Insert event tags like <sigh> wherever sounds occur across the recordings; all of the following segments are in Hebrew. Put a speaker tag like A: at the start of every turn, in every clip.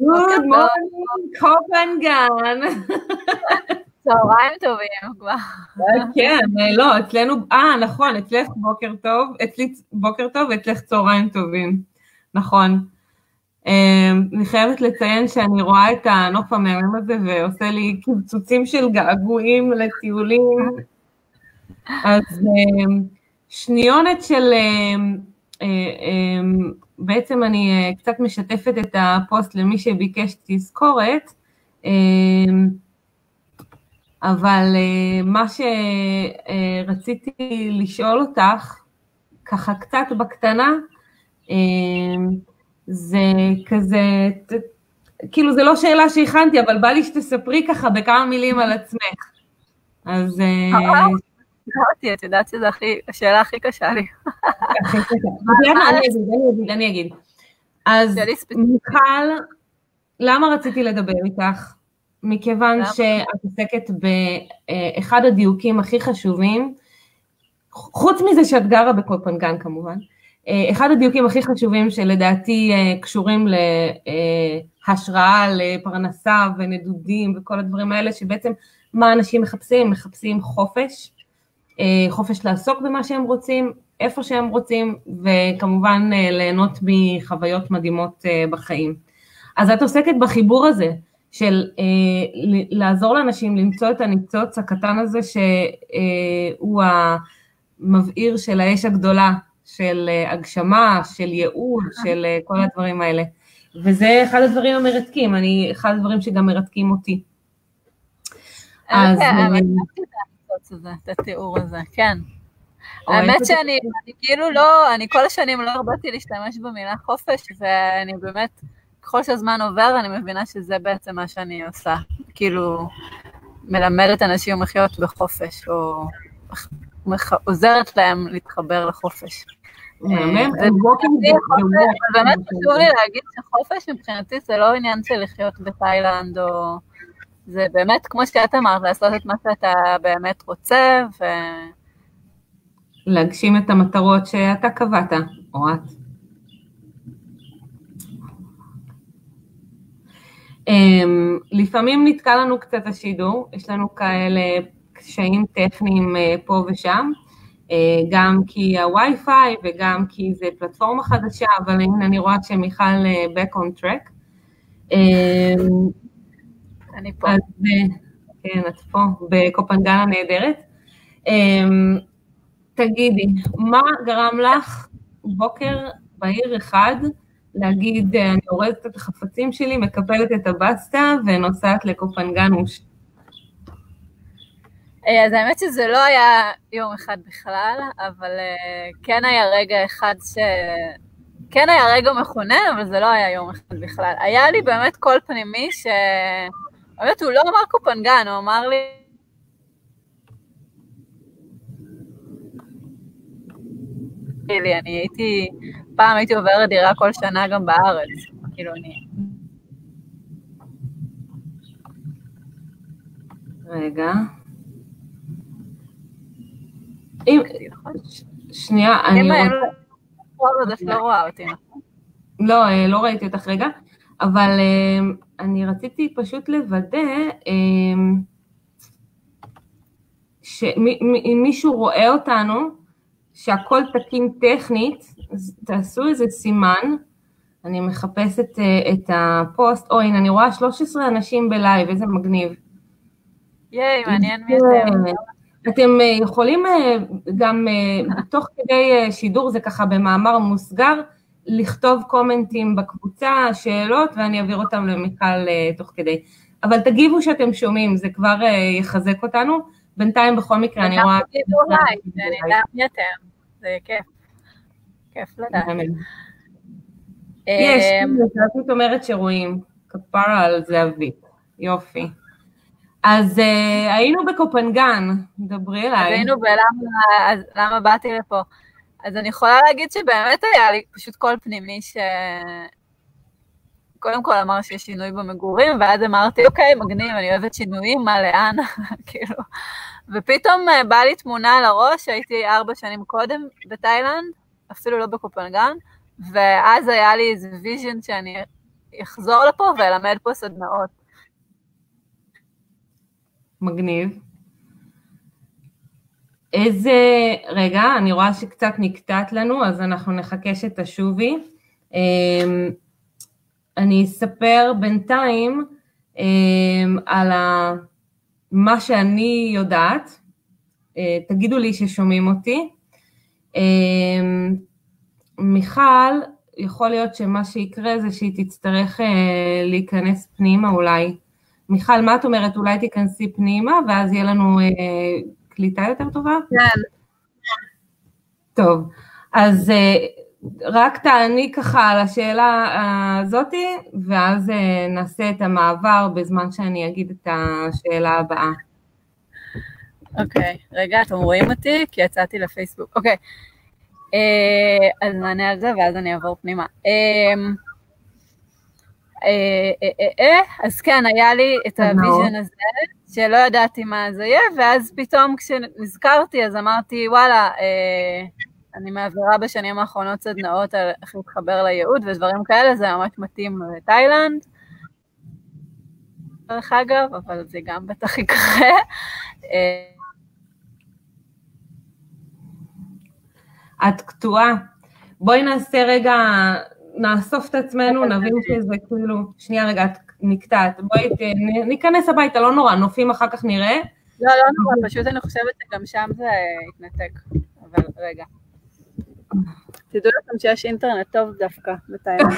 A: Good morning, קופנגן.
B: צהריים טובים כבר.
A: כן, לא, אצלנו, אה, נכון, אצלך בוקר טוב, אצלי בוקר טוב ואצלך צהריים טובים, נכון. אני חייבת לציין שאני רואה את הנוף המהמם הזה ועושה לי קבצוצים של געגועים לטיולים. אז שניונת של, בעצם אני קצת משתפת את הפוסט למי שביקש תזכורת, אבל מה שרציתי לשאול אותך, ככה קצת בקטנה, זה כזה, כאילו זה לא שאלה שהכנתי, אבל בא לי שתספרי ככה בכמה מילים על עצמך. אז...
B: אמרתי, את יודעת שזו השאלה הכי קשה לי.
A: אני אגיד, אז מיכל, למה רציתי לדבר איתך? מכיוון שאת עוסקת באחד הדיוקים הכי חשובים, חוץ מזה שאת גרה בקופנגן כמובן, אחד הדיוקים הכי חשובים שלדעתי קשורים להשראה, לפרנסה ונדודים וכל הדברים האלה, שבעצם מה אנשים מחפשים? מחפשים חופש, חופש לעסוק במה שהם רוצים, איפה שהם רוצים, וכמובן ליהנות מחוויות מדהימות בחיים. אז את עוסקת בחיבור הזה, של לעזור לאנשים למצוא את הניצוץ הקטן הזה, שהוא המבעיר של האש הגדולה, של הגשמה, של ייעול, של כל הדברים האלה. וזה אחד הדברים המרתקים, אני, אחד הדברים שגם מרתקים אותי.
B: אז... את התיאור הזה, כן. האמת שאני כאילו לא, אני כל השנים לא הרבתי להשתמש במילה חופש, ואני באמת, ככל שהזמן עובר, אני מבינה שזה בעצם מה שאני עושה. כאילו, מלמדת אנשים לחיות בחופש, או עוזרת להם להתחבר לחופש. באמת חשוב לי להגיד שחופש מבחינתי זה לא עניין של לחיות בתאילנד, או... זה באמת, כמו שאת אמרת, לעשות את מה שאתה באמת רוצה, ו...
A: להגשים את המטרות שאתה קבעת, או את. לפעמים נתקע לנו קצת השידור, יש לנו כאלה קשיים טכניים פה ושם, גם כי הווי-פיי וגם כי זה פלטפורמה חדשה, אבל הנה אני רואה שמיכל back on track.
B: אני פה.
A: אז כן, את פה, בקופנגן הנהדרת. תגידי, מה גרם לך בוקר בהיר אחד להגיד, אני הורדת את החפצים שלי, מקפלת את הבסטה ונוסעת לקופנגנוש?
B: אז האמת שזה לא היה יום אחד בכלל, אבל כן היה רגע אחד ש... כן היה רגע מכונן, אבל זה לא היה יום אחד בכלל. היה לי באמת קול פנימי ש... באמת, הוא לא אמר קופנגן, הוא אמר לי... אני הייתי, פעם הייתי עוברת דירה כל שנה גם בארץ, כאילו אני...
A: רגע. אם... שנייה, אני
B: רוצה... לא רואה אותי?
A: לא, לא ראיתי אותך רגע, אבל אני רציתי פשוט לוודא שאם מישהו רואה אותנו, שהכל תקין טכנית, אז תעשו איזה סימן, אני מחפשת את הפוסט, או הנה אני רואה 13 אנשים בלייב, איזה מגניב.
B: ייי, מעניין מי אתם.
A: אתם יכולים גם תוך כדי שידור, זה ככה במאמר מוסגר, לכתוב קומנטים בקבוצה, שאלות, ואני אעביר אותם למיכל תוך כדי. אבל תגיבו שאתם שומעים, זה כבר יחזק אותנו. בינתיים בכל מקרה אני רואה...
B: תגידו לייק, יודעת מי אתם, זה כיף. כיף לדעת.
A: יש, את אומרת שרואים, כפרה על זה אבי, יופי. אז היינו בקופנגן, דברי אליי.
B: אז היינו בלמה באתי לפה. אז אני יכולה להגיד שבאמת היה לי פשוט קול פנימי ש... קודם כל אמר שיש שינוי במגורים, ואז אמרתי, אוקיי, מגניב, אני אוהבת שינויים, מה, לאן? <laughs> כאילו. ופתאום באה לי תמונה על הראש, הייתי ארבע שנים קודם בתאילנד, אפילו לא בקופנגן, ואז היה לי איזה vision שאני אחזור לפה ואלמד פה סדנאות.
A: מגניב. איזה, רגע, אני רואה שקצת נקטעת לנו, אז אנחנו נחכה שתשובי. אמ, אני אספר בינתיים אמ, על מה שאני יודעת, אה, תגידו לי ששומעים אותי. אמ, מיכל, יכול להיות שמה שיקרה זה שהיא תצטרך אה, להיכנס פנימה אולי. מיכל, מה את אומרת? אולי תיכנסי פנימה ואז יהיה לנו אה, קליטה יותר טובה?
B: כן.
A: טוב, אז אה, רק תעני ככה על השאלה הזאתי, ואז אה, נעשה את המעבר בזמן שאני אגיד את השאלה הבאה.
B: אוקיי, okay, רגע, אתם רואים אותי? כי יצאתי לפייסבוק. אוקיי, okay. uh, אז נענה על זה ואז אני אעבור פנימה. Uh, אז כן, היה לי את ה vision הזה, שלא ידעתי מה זה יהיה, ואז פתאום כשנזכרתי, אז אמרתי, וואלה, אני מעבירה בשנים האחרונות סדנאות על איך להתחבר לייעוד ודברים כאלה, זה ממש מתאים לתאילנד. דרך אגב, אבל זה גם בטח יקרה.
A: את קטועה. בואי נעשה רגע, נאסוף את עצמנו, נבין שזה כאילו, שנייה רגע, את נקטעת. בואי ניכנס הביתה, לא נורא, נופים אחר כך נראה.
B: לא, לא נורא, פשוט אני חושבת שגם שם זה יתנתק. אבל רגע. תדעו לכם שיש אינטרנט טוב דווקא בתאילנד.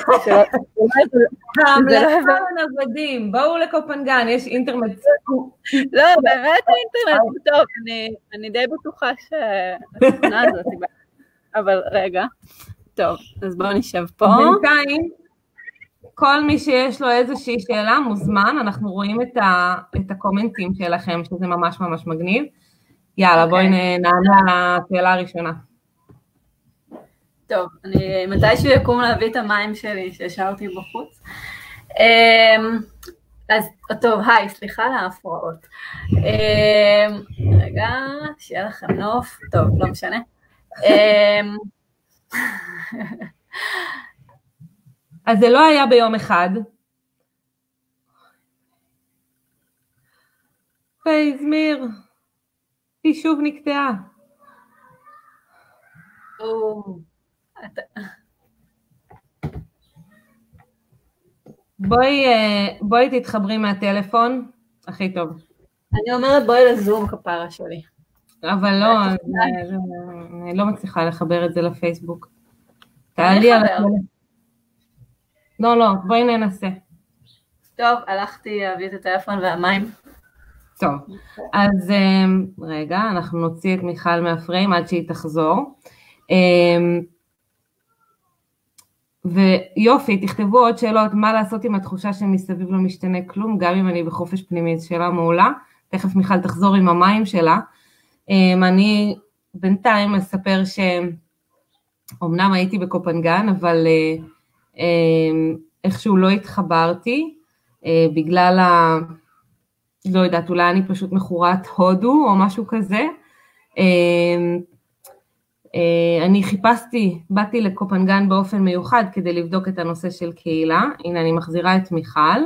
A: ההמלצה לנוודים, בואו לקופנגן, יש אינטרנט.
B: לא, באמת האינטרנט טוב, אני די בטוחה שהתכונה הזאת, אבל רגע. טוב, אז בואו נשב פה.
A: בינתיים, כל מי שיש לו איזושהי שאלה מוזמן, אנחנו רואים את, ה, את הקומנטים שלכם, שזה ממש ממש מגניב. יאללה, בואי אוקיי. נענה על השאלה הראשונה.
B: טוב, אני מתישהו יקום להביא את המים שלי שהשארתי בחוץ. אמ, אז טוב, היי, סליחה על ההפרעות. אמ, רגע, שיהיה לכם נוף, טוב, לא משנה.
A: אז זה לא היה ביום אחד. ויזמיר, היא שוב נקטעה. בואי, אה, בואי תתחברי מהטלפון, הכי טוב.
B: אני אומרת בואי לזום כפרה שלי.
A: אבל לא, אני לא מצליחה לחבר את זה לפייסבוק. תעלי על הטלפון. לא, לא, בואי ננסה.
B: טוב, הלכתי להביא את הטלפון והמים.
A: טוב, אז אה, רגע, אנחנו נוציא את מיכל מהפריים עד שהיא תחזור. אמ, ויופי, תכתבו עוד שאלות, מה לעשות עם התחושה שמסביב לא משתנה כלום, גם אם אני בחופש פנימי, זו שאלה מעולה, תכף מיכל תחזור עם המים שלה. אמ, אני בינתיים אספר שאומנם הייתי בקופנגן, אבל אה, אמ, איכשהו לא התחברתי, אה, בגלל ה... לא יודעת, אולי אני פשוט מכורת הודו או משהו כזה. אה, אני חיפשתי, באתי לקופנגן באופן מיוחד כדי לבדוק את הנושא של קהילה, הנה אני מחזירה את מיכל.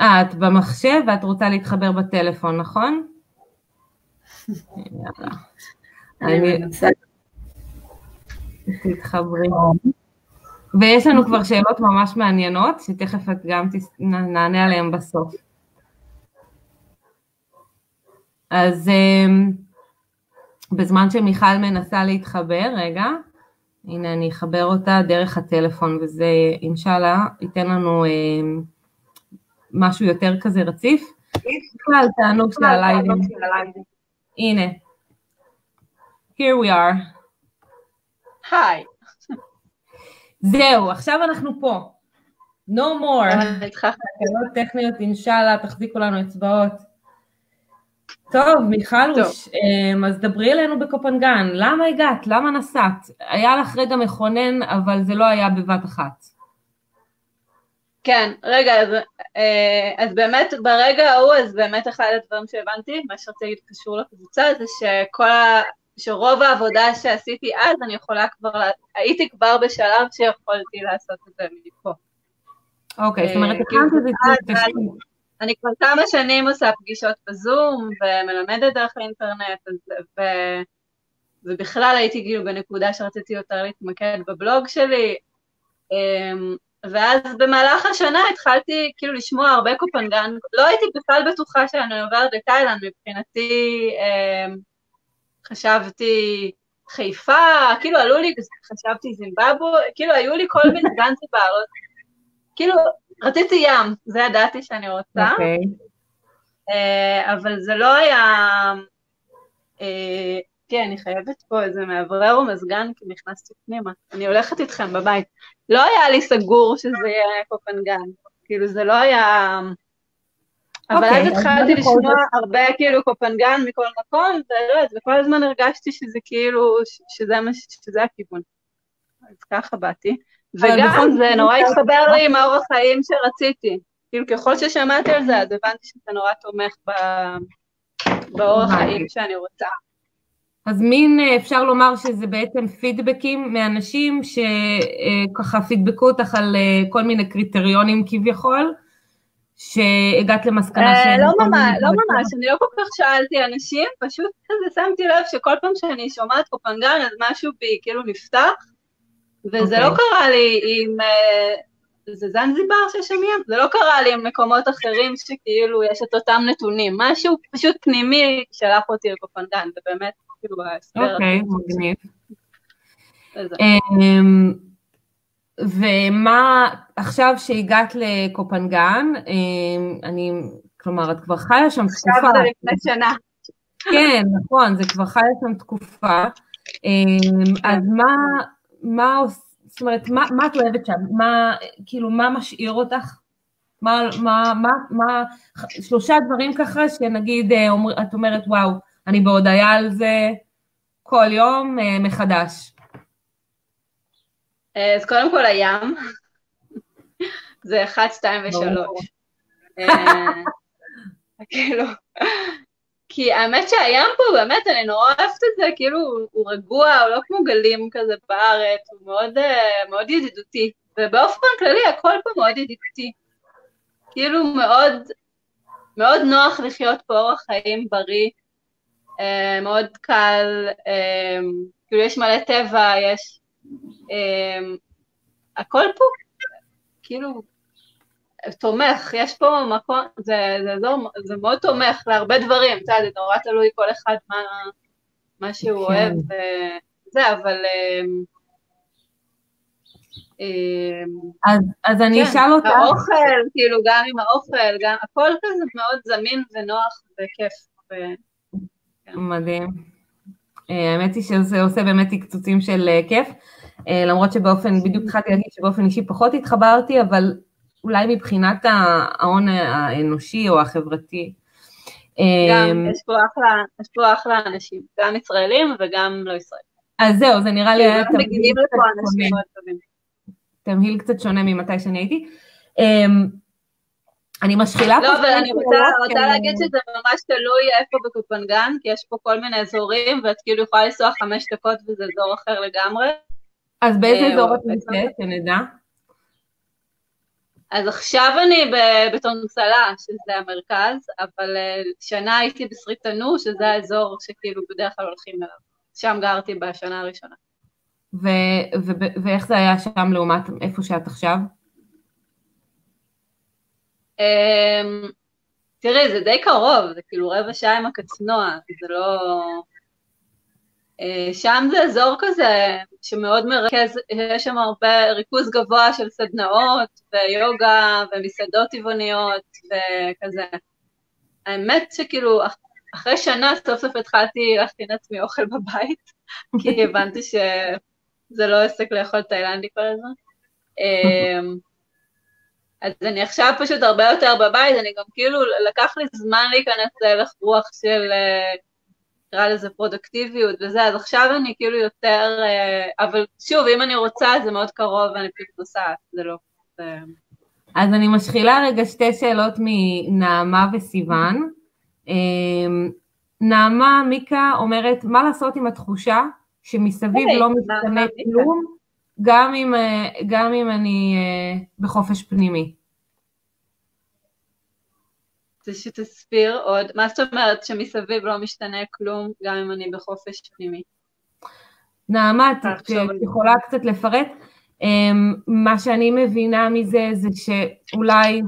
A: אה, את במחשב ואת רוצה להתחבר בטלפון, נכון? אני... תתחברי. ויש לנו כבר שאלות ממש מעניינות, שתכף את גם נענה עליהן בסוף. אז... אה, בזמן שמיכל מנסה להתחבר, רגע, הנה אני אחבר אותה דרך הטלפון וזה אינשאללה ייתן לנו אה, משהו יותר כזה רציף. בכלל תענוג של הלייבים. הנה. Here we are.
B: היי.
A: זהו, עכשיו אנחנו פה. No more. שאלות טכניות אינשאללה, תחזיקו לנו אצבעות. טוב, מיכלוש, אמ, אז דברי אלינו בקופנגן, למה הגעת? למה נסעת? היה לך רגע מכונן, אבל זה לא היה בבת אחת.
B: כן, רגע, אז, אה, אז באמת ברגע ההוא, אז באמת אחד הדברים שהבנתי, מה שרציתי להגיד קשור לקבוצה, זה שכל שרוב העבודה שעשיתי אז, אני יכולה כבר, הייתי כבר בשלב שיכולתי לעשות את זה מפה.
A: אוקיי, זאת אומרת, הקמת את זה
B: אני כבר כמה שנים עושה פגישות בזום ומלמדת דרך האינטרנט, ו... ובכלל הייתי כאילו בנקודה שרציתי יותר להתמקד בבלוג שלי, אמ, ואז במהלך השנה התחלתי כאילו לשמוע הרבה קופנגן, לא הייתי בכלל בטוחה שאני עוברת לתאילנד, מבחינתי אמ, חשבתי חיפה, כאילו עלו לי, חשבתי זימבבו, כאילו היו לי כל מיני גנזיברות, כאילו רציתי ים, זה ידעתי שאני רוצה, okay. אוקיי. אה, אבל זה לא היה, אה, כן, אני חייבת פה איזה מאוורר ומזגן, כי נכנסתי פנימה, אני הולכת איתכם בבית. לא היה לי סגור שזה יהיה קופנגן, כאילו זה לא היה... אבל okay, אז התחלתי לשמוע הרבה כאילו קופנגן מכל מקום, ולא, וכל הזמן הרגשתי שזה כאילו, שזה, שזה הכיוון. אז ככה באתי. וגם זה נורא התחבר לי עם האורח חיים שרציתי. כאילו ככל ששמעתי על זה, אז הבנתי שזה נורא תומך באורח חיים שאני רוצה.
A: אז מין, אה, אפשר לומר שזה בעצם פידבקים מאנשים שככה פידבקו אותך על אה, כל מיני קריטריונים כביכול, שהגעת למסקנה
B: ש... לא ממש, לא ממש, אני לא כל כך שאלתי אנשים, פשוט כזה שמתי לב שכל פעם שאני שומעת קופנגן אז משהו בי כאילו נפתח, וזה. לא אוקיי. קרה לי עם... אה, זה זנזיבר ששומעים? זה לא קרה לי עם מקומות אחרים שכאילו יש את אותם נתונים, משהו פשוט פנימי שלח אותי לקופנדן, זה באמת כאילו ההסבר.
A: אוקיי, מגניב. אמ, ומה, עכשיו שהגעת לקופנגן, אמ, אני, כלומר, את כבר חיה שם תקופה.
B: עכשיו זה לפני שנה.
A: כן, נכון, זה כבר חיה שם תקופה. אמ, אז מה, מה, זאת אומרת, מה, מה את אוהבת שם? מה, כאילו, מה משאיר אותך? מה, מה, מה, מה, שלושה דברים ככה שנגיד, אה, את אומרת, וואו, אני בהודיה על זה כל יום אה, מחדש.
B: אה, אז קודם כל הים, זה אחד, שתיים ושלוש. כאילו, כי האמת שהים פה באמת, אני נורא אוהבת את זה, כאילו הוא רגוע, הוא לא כמו גלים כזה בארץ, הוא מאוד, uh, מאוד ידידותי, ובאופן כללי הכל פה מאוד ידידותי. כאילו מאוד, מאוד נוח לחיות פה אורח חיים בריא, מאוד קל, uh, כאילו יש מלא טבע, יש... Uh, הכל פה, כאילו, תומך, יש פה מקום, זה, זה, זה, זה מאוד תומך להרבה דברים, אתה יודע, זה נורא תלוי כל אחד מה, מה שהוא כן. אוהב, וזה, אבל...
A: אז, אז אני כן, אשאל אותך.
B: האוכל, כאילו, גם עם האוכל, גם, הכל כזה מאוד זמין ונוח וכיף. ו...
A: כן. מדהים. אה, האמת היא שזה עושה באמת תקצוצים של אה, כיף, אה, למרות שבאופן, בדיוק התחלתי להגיד שבאופן אישי פחות התחברתי, אבל אולי מבחינת ההון האנושי או החברתי.
B: גם, אמ, יש פה אחלה, יש פה אחלה אנשים, גם ישראלים וגם לא ישראלים.
A: אז זהו, זה נראה לי
B: היה
A: תמהיל קצת שונה ממתי שאני הייתי. אני משחילה
B: לא, אבל אני רוצה, רוצה להגיד שזה ממש תלוי איפה בקופנגן, כי יש פה כל מיני אזורים, ואת כאילו יכולה לנסוע חמש דקות וזה אזור אחר לגמרי.
A: אז באיזה אה, אזור את נמצאת, שנדע?
B: אז עכשיו אני בטונסלה, שזה המרכז, אבל אה, שנה הייתי בסריטנו, שזה האזור שכאילו בדרך כלל הולכים אליו. שם גרתי בשנה הראשונה.
A: ו- ו- ואיך זה היה שם לעומת איפה שאת עכשיו?
B: Um, תראי, זה די קרוב, זה כאילו רבע שעה עם הקצנוע, זה לא... אה, שם זה אזור כזה שמאוד מרכז, יש שם הרבה ריכוז גבוה של סדנאות ויוגה ומסעדות טבעוניות וכזה. האמת שכאילו אחרי שנה סוף סוף התחלתי להכין לעצמי אוכל בבית, <laughs> כי הבנתי שזה לא עסק לאכול תאילנדי כל הזמן. אז אני עכשיו פשוט הרבה יותר בבית, אני גם כאילו, לקח לי זמן להיכנס להלך רוח של אה, נקרא לזה פרודקטיביות וזה, אז עכשיו אני כאילו יותר, אה, אבל שוב, אם אני רוצה זה מאוד קרוב ואני פשוט נוסעת, זה לא...
A: אז אני משחילה רגע שתי שאלות מנעמה וסיוון. אמ, נעמה מיקה אומרת, מה לעשות עם התחושה שמסביב hey, לא משתנה כלום, גם אם, אה, גם אם אני אה, בחופש פנימי.
B: זה שתסביר עוד, מה זאת אומרת שמסביב לא משתנה כלום, גם אם אני בחופש פנימי?
A: נעמה, את יכולה קצת לפרט? אמ, מה שאני מבינה מזה זה שאולי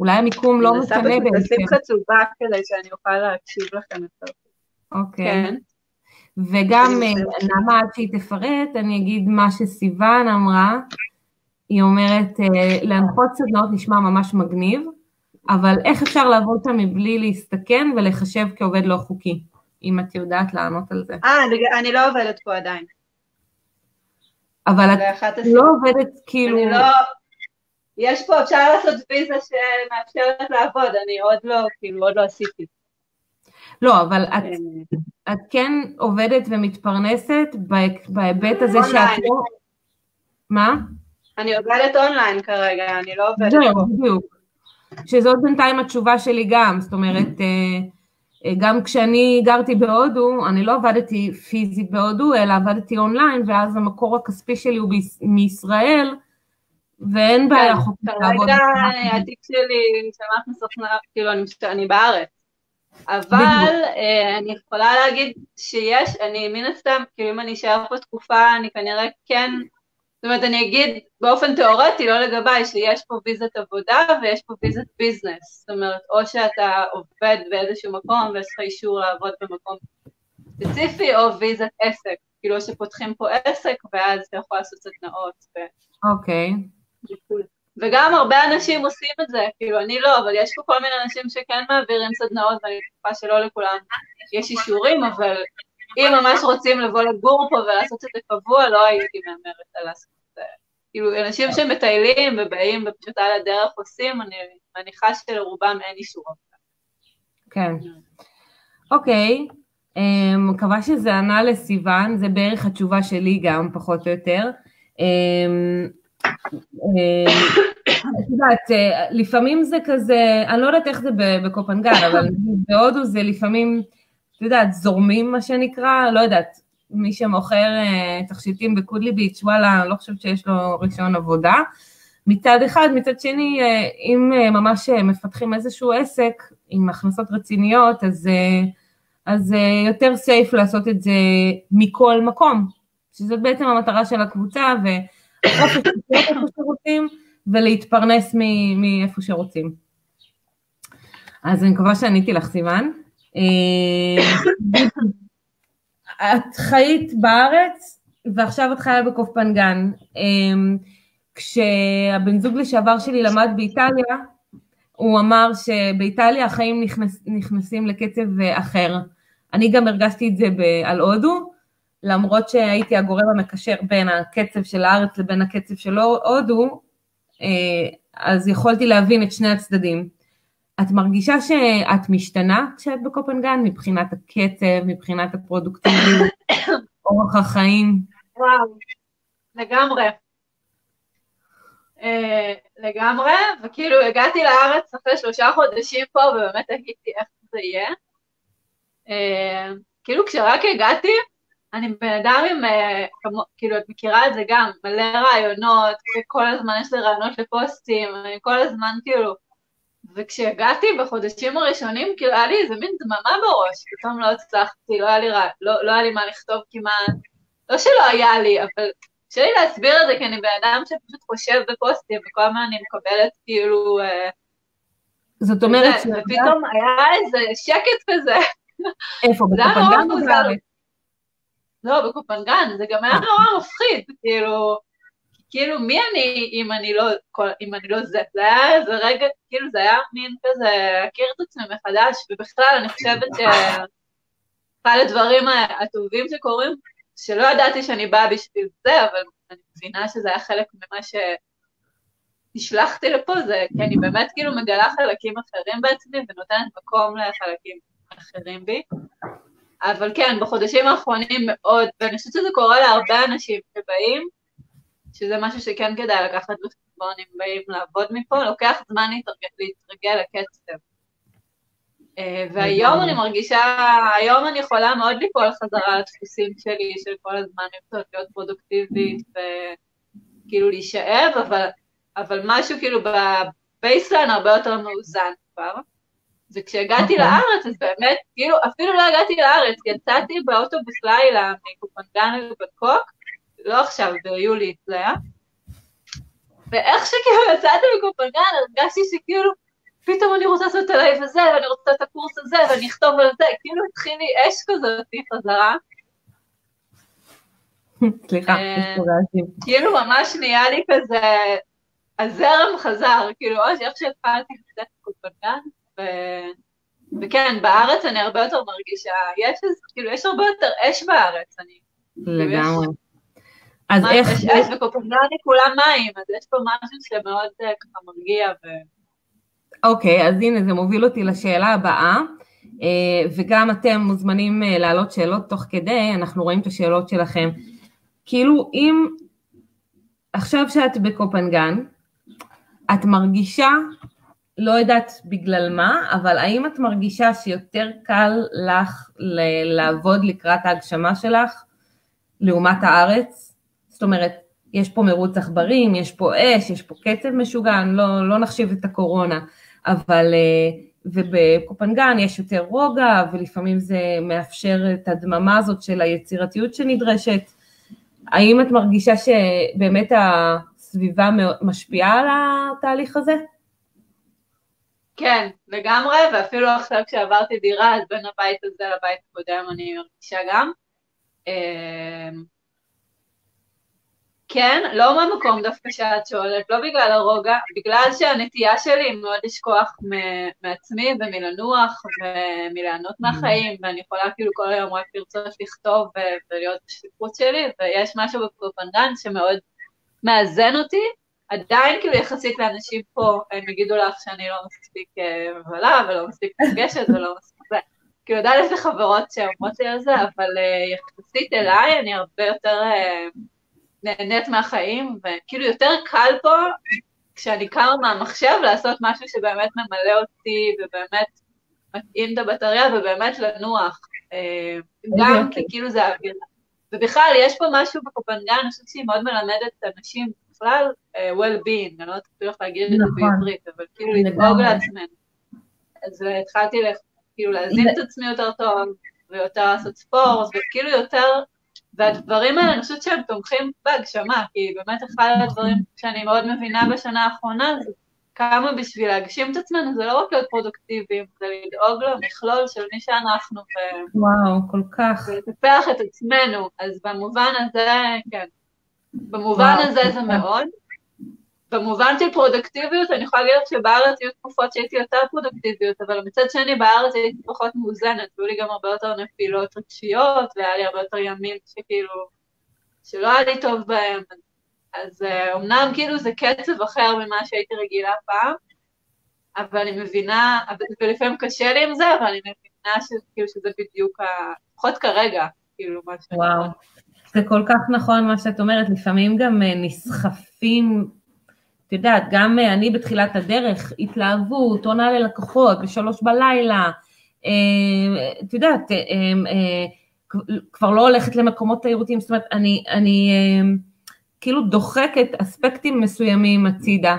A: אולי המיקום לא משנה בעצם.
B: אני אשים חצובה כדי שאני אוכל להקשיב לכם יותר.
A: אוקיי. כן. וגם אה, נעמה, עד שהיא תפרט, אני אגיד מה שסיוון אמרה. היא אומרת, אה, להנחות סדנאות נשמע ממש מגניב, אבל איך אפשר לעבוד שם מבלי להסתכן ולחשב כעובד לא חוקי? אם את יודעת לענות על זה.
B: אה, אני לא עובדת פה עדיין.
A: אבל את לא עובדת כאילו... אני לא...
B: יש פה, אפשר לעשות ויזה שמאפשרת לעבוד, אני עוד לא, כאילו, עוד לא עשיתי.
A: לא, אבל את, אה. את כן עובדת ומתפרנסת בהיבט הזה שאת לא... מה?
B: אני עובדת אונליין כרגע, אני לא עובדת.
A: זהו, בדיוק. שזאת בינתיים התשובה שלי גם, זאת אומרת, אה, אה, גם כשאני גרתי בהודו, אני לא עבדתי פיזית בהודו, אלא עבדתי אונליין, ואז המקור הכספי שלי הוא מישראל, ואין בעיה
B: חוקית לעבוד. כרגע התיק שלי, שמעת מסוף, כאילו אני בארץ. אבל אה, אני יכולה להגיד שיש, אני מן הסתם, כאילו אם אני אשאר פה תקופה, אני כנראה כן, זאת אומרת אני אגיד באופן תיאורטי, לא לגביי, שיש פה ויזת עבודה ויש פה ויזת ביזנס, זאת אומרת או שאתה עובד באיזשהו מקום ויש לך אישור לעבוד במקום ספציפי, או ויזת עסק, כאילו שפותחים פה עסק ואז אתה יכול לעשות סדנאות.
A: אוקיי. Okay.
B: וגם הרבה אנשים עושים את זה, כאילו אני לא, אבל יש פה כל מיני אנשים שכן מעבירים סדנאות, ואני בטוחה שלא לכולם יש אישורים, אבל אם ממש רוצים לבוא לגור פה ולעשות את זה קבוע, לא הייתי מהמרת על לעשות את זה. כאילו, אנשים שמטיילים ובאים ופשוט על הדרך עושים, אני מניחה שלרובם אין אישור.
A: כן. אוקיי, אמ, מקווה שזה ענה לסיוון, זה בערך התשובה שלי גם, פחות או יותר. אמ, אה, את יודעת, אה, לפעמים זה כזה, אני לא יודעת איך זה בקופנגן, אבל בהודו זה לפעמים, את יודעת, זורמים מה שנקרא, לא יודעת, מי שמוכר אה, תכשיטים בקודלי ביץ', וואלה, אני לא חושבת שיש לו רישיון עבודה. מצד אחד, מצד שני, אם ממש מפתחים איזשהו עסק עם הכנסות רציניות, אז, אז יותר סייף לעשות את זה מכל מקום, שזאת בעצם המטרה של הקבוצה, ו... איפה שרוצים ולהתפרנס מאיפה שרוצים. אז אני מקווה שעניתי לך, סיוון. אה, את חיית בארץ ועכשיו את חיה בקופנגן. אה, כשהבן זוג לשעבר שלי למד באיטליה, הוא אמר שבאיטליה החיים נכנס, נכנסים לקצב אחר. אני גם הרגשתי את זה על הודו, למרות שהייתי הגורם המקשר בין הקצב של הארץ לבין הקצב של הודו, אה, אז יכולתי להבין את שני הצדדים. את מרגישה שאת משתנה כשאת בקופנגן מבחינת הקצב, מבחינת הפרודוקטיביות, <coughs> אורח החיים?
B: וואו, לגמרי. Uh, לגמרי, וכאילו הגעתי לארץ אחרי שלושה חודשים פה ובאמת הייתי איך זה יהיה. Uh, כאילו כשרק הגעתי, אני בן אדם עם, אה, כאילו, את מכירה את זה גם, מלא רעיונות, וכל הזמן יש לי רעיונות לפוסטים, אני כל הזמן כאילו, וכשהגעתי בחודשים הראשונים, כאילו היה לי איזה מין דממה בראש, פתאום לא הצלחתי, לא היה לי, רע, לא, לא היה לי מה לכתוב כמעט, לא שלא היה לי, אבל קשה לי להסביר את זה, כי אני בן אדם שפשוט חושב בפוסטים, וכל הזמן אני מקבלת כאילו... אה,
A: זאת אומרת...
B: ופתאום היה איזה שקט כזה.
A: איפה? בקופנגן או בארץ?
B: לא, בקופנגן, זה גם היה נורא מפחיד, כאילו, כאילו מי אני אם אני לא, אם אני לא זה, זה היה איזה רגע, כאילו זה היה מין כזה, להכיר את עצמי מחדש, ובכלל אני חושבת שאחד הדברים הטובים שקורים, שלא ידעתי שאני באה בשביל זה, אבל אני מבינה שזה היה חלק ממה שנשלחתי לפה, זה כי אני באמת כאילו מגלה חלקים אחרים בעצמי ונותנת מקום לחלקים אחרים בי. אבל כן, בחודשים האחרונים מאוד, ואני חושבת שזה קורה להרבה אנשים שבאים, שזה משהו שכן כדאי לקחת בחשבון אם באים לעבוד מפה, לוקח זמן להתרגל, להתרגל לקצב. אה, והיום אני מרגישה, היום אני יכולה מאוד ליפול חזרה לדפוסים שלי, של כל הזמן להיות פרודוקטיבית וכאילו להישאב, אבל, אבל משהו כאילו ב baseline הרבה יותר מאוזן כבר. וכשהגעתי. אוקיי. לארץ, אז באמת, כאילו, אפילו לא הגעתי לארץ, יצאתי באוטובוס לילה מקופנגן לבנקוק, לא עכשיו, ביולי זה היה, ואיך שכאילו יצאתי מקופנגן, הרגשתי שכאילו, פתאום אני רוצה לעשות את הלייב הזה, ואני רוצה את הקורס הזה, ואני אכתוב על זה, כאילו התחיל לי אש כזאת חזרה.
A: סליחה, אה, יש פה רעשים.
B: כאילו ממש נהיה לי כזה, הזרם חזר, כאילו, או שאיך שהתחלתי לצאת קופנגן, וכן, בארץ אני הרבה יותר מרגישה, יש כאילו, יש הרבה יותר אש בארץ, אני...
A: כאילו, לגמרי.
B: אז איך... יש אש וקופנגני כולם מים, אז יש פה משהו שמאוד אה, ככה מרגיע ו...
A: אוקיי, אז הנה, זה מוביל אותי לשאלה הבאה, אה, וגם אתם מוזמנים אה, להעלות שאלות תוך כדי, אנחנו רואים את השאלות שלכם. כאילו, אם עכשיו שאת בקופנגן, את מרגישה לא יודעת בגלל מה, אבל האם את מרגישה שיותר קל לך לעבוד לקראת ההגשמה שלך לעומת הארץ? זאת אומרת, יש פה מרוץ עכברים, יש פה אש, יש פה קצב משוגע, לא, לא נחשיב את הקורונה, אבל, אה, ובקופנגן יש יותר רוגע, ולפעמים זה מאפשר את הדממה הזאת של היצירתיות שנדרשת. האם את מרגישה שבאמת הסביבה משפיעה על התהליך הזה?
B: כן, לגמרי, ואפילו עכשיו כשעברתי דירה, אז בין הבית הזה לבית הקודם אני מרגישה גם. אמ, כן, לא מהמקום דווקא שאת שואלת, לא בגלל הרוגע, בגלל שהנטייה שלי היא מאוד לשכוח מעצמי ומלנוח ומליהנות מהחיים, ואני יכולה כאילו כל היום רק לרצות לכתוב ולהיות בשליחות שלי, ויש משהו בפרופנדן שמאוד מאזן אותי, עדיין כאילו יחסית לאנשים פה, הם יגידו לך שאני לא מספיק אה, מבלה ולא מספיק פוגשת ולא מספיק זה. כאילו, יודעת איזה חברות שאומרות לי על זה, אבל uh, יחסית אליי אני הרבה יותר uh, נהנית מהחיים, וכאילו יותר קל פה, כשאני קמה מהמחשב, לעשות משהו שבאמת ממלא אותי, ובאמת מתאים את הבטריה, ובאמת לנוח. גם כי כאילו זה האוויר. ובכלל, יש פה משהו בקופנגן, אני חושבת שהיא מאוד מלמדת אנשים בכלל uh, well-being, אני לא יודעת איך להגיד את זה נכון. בעברית, אבל כאילו לדאוג לעצמנו. אז uh, התחלתי כאילו להזין את עצמי יותר טוב, ויותר לעשות ספורט, וכאילו יותר, והדברים האלה, אני חושבת שהם תומכים בהגשמה, כי באמת אחד הדברים שאני מאוד מבינה בשנה האחרונה, זה כמה בשביל להגשים את עצמנו, זה לא רק להיות פרודוקטיביים, זה לדאוג למכלול של מי שאנחנו,
A: ו... וואו, כל כך.
B: ולטפח את עצמנו, אז במובן הזה, כן. במובן הזה זה מאוד. במובן של פרודקטיביות, אני יכולה להגיד שבארץ היו תקופות שהייתי יותר פרודקטיביות, אבל מצד שני בארץ הייתי פחות מאוזנת, היו לי גם הרבה יותר נפילות רגשיות, והיה לי הרבה יותר ימים שכאילו, שלא היה לי טוב בהם. אז אומנם אה, כאילו זה קצב אחר ממה שהייתי רגילה פעם, אבל אני מבינה, ולפעמים קשה לי עם זה, אבל אני מבינה שכאילו שזה בדיוק, לפחות כרגע, כאילו מה
A: ש... וואו. זה כל כך נכון מה שאת אומרת, לפעמים גם אה, נסחפים, את יודעת, גם אה, אני בתחילת הדרך, התלהבות, עונה ללקוחות בשלוש בלילה, אה, את יודעת, כבר לא הולכת למקומות תיירותיים, זאת אומרת, אני, אני כאילו דוחקת אספקטים מסוימים הצידה,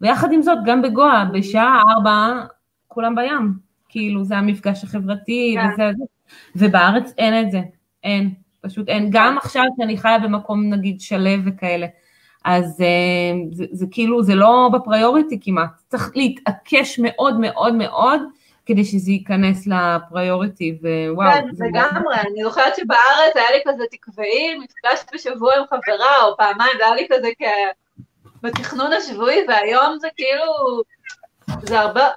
A: ויחד עם זאת, גם בגואה, בשעה ארבע, כולם בים, כאילו, זה המפגש החברתי, כן. וזה, ובארץ אין את זה, אין. פשוט אין, גם עכשיו שאני חיה במקום נגיד שלו וכאלה, אז אה, זה, זה כאילו, זה לא בפריוריטי כמעט, צריך להתעקש מאוד מאוד מאוד כדי שזה ייכנס לפריוריטי, ווואו.
B: כן, לגמרי, אני זוכרת שבארץ היה לי כזה תקוואי, מפגש בשבוע עם חברה, או פעמיים, זה היה לי כזה כ... בתכנון השבועי, והיום זה כאילו, זה הרבה,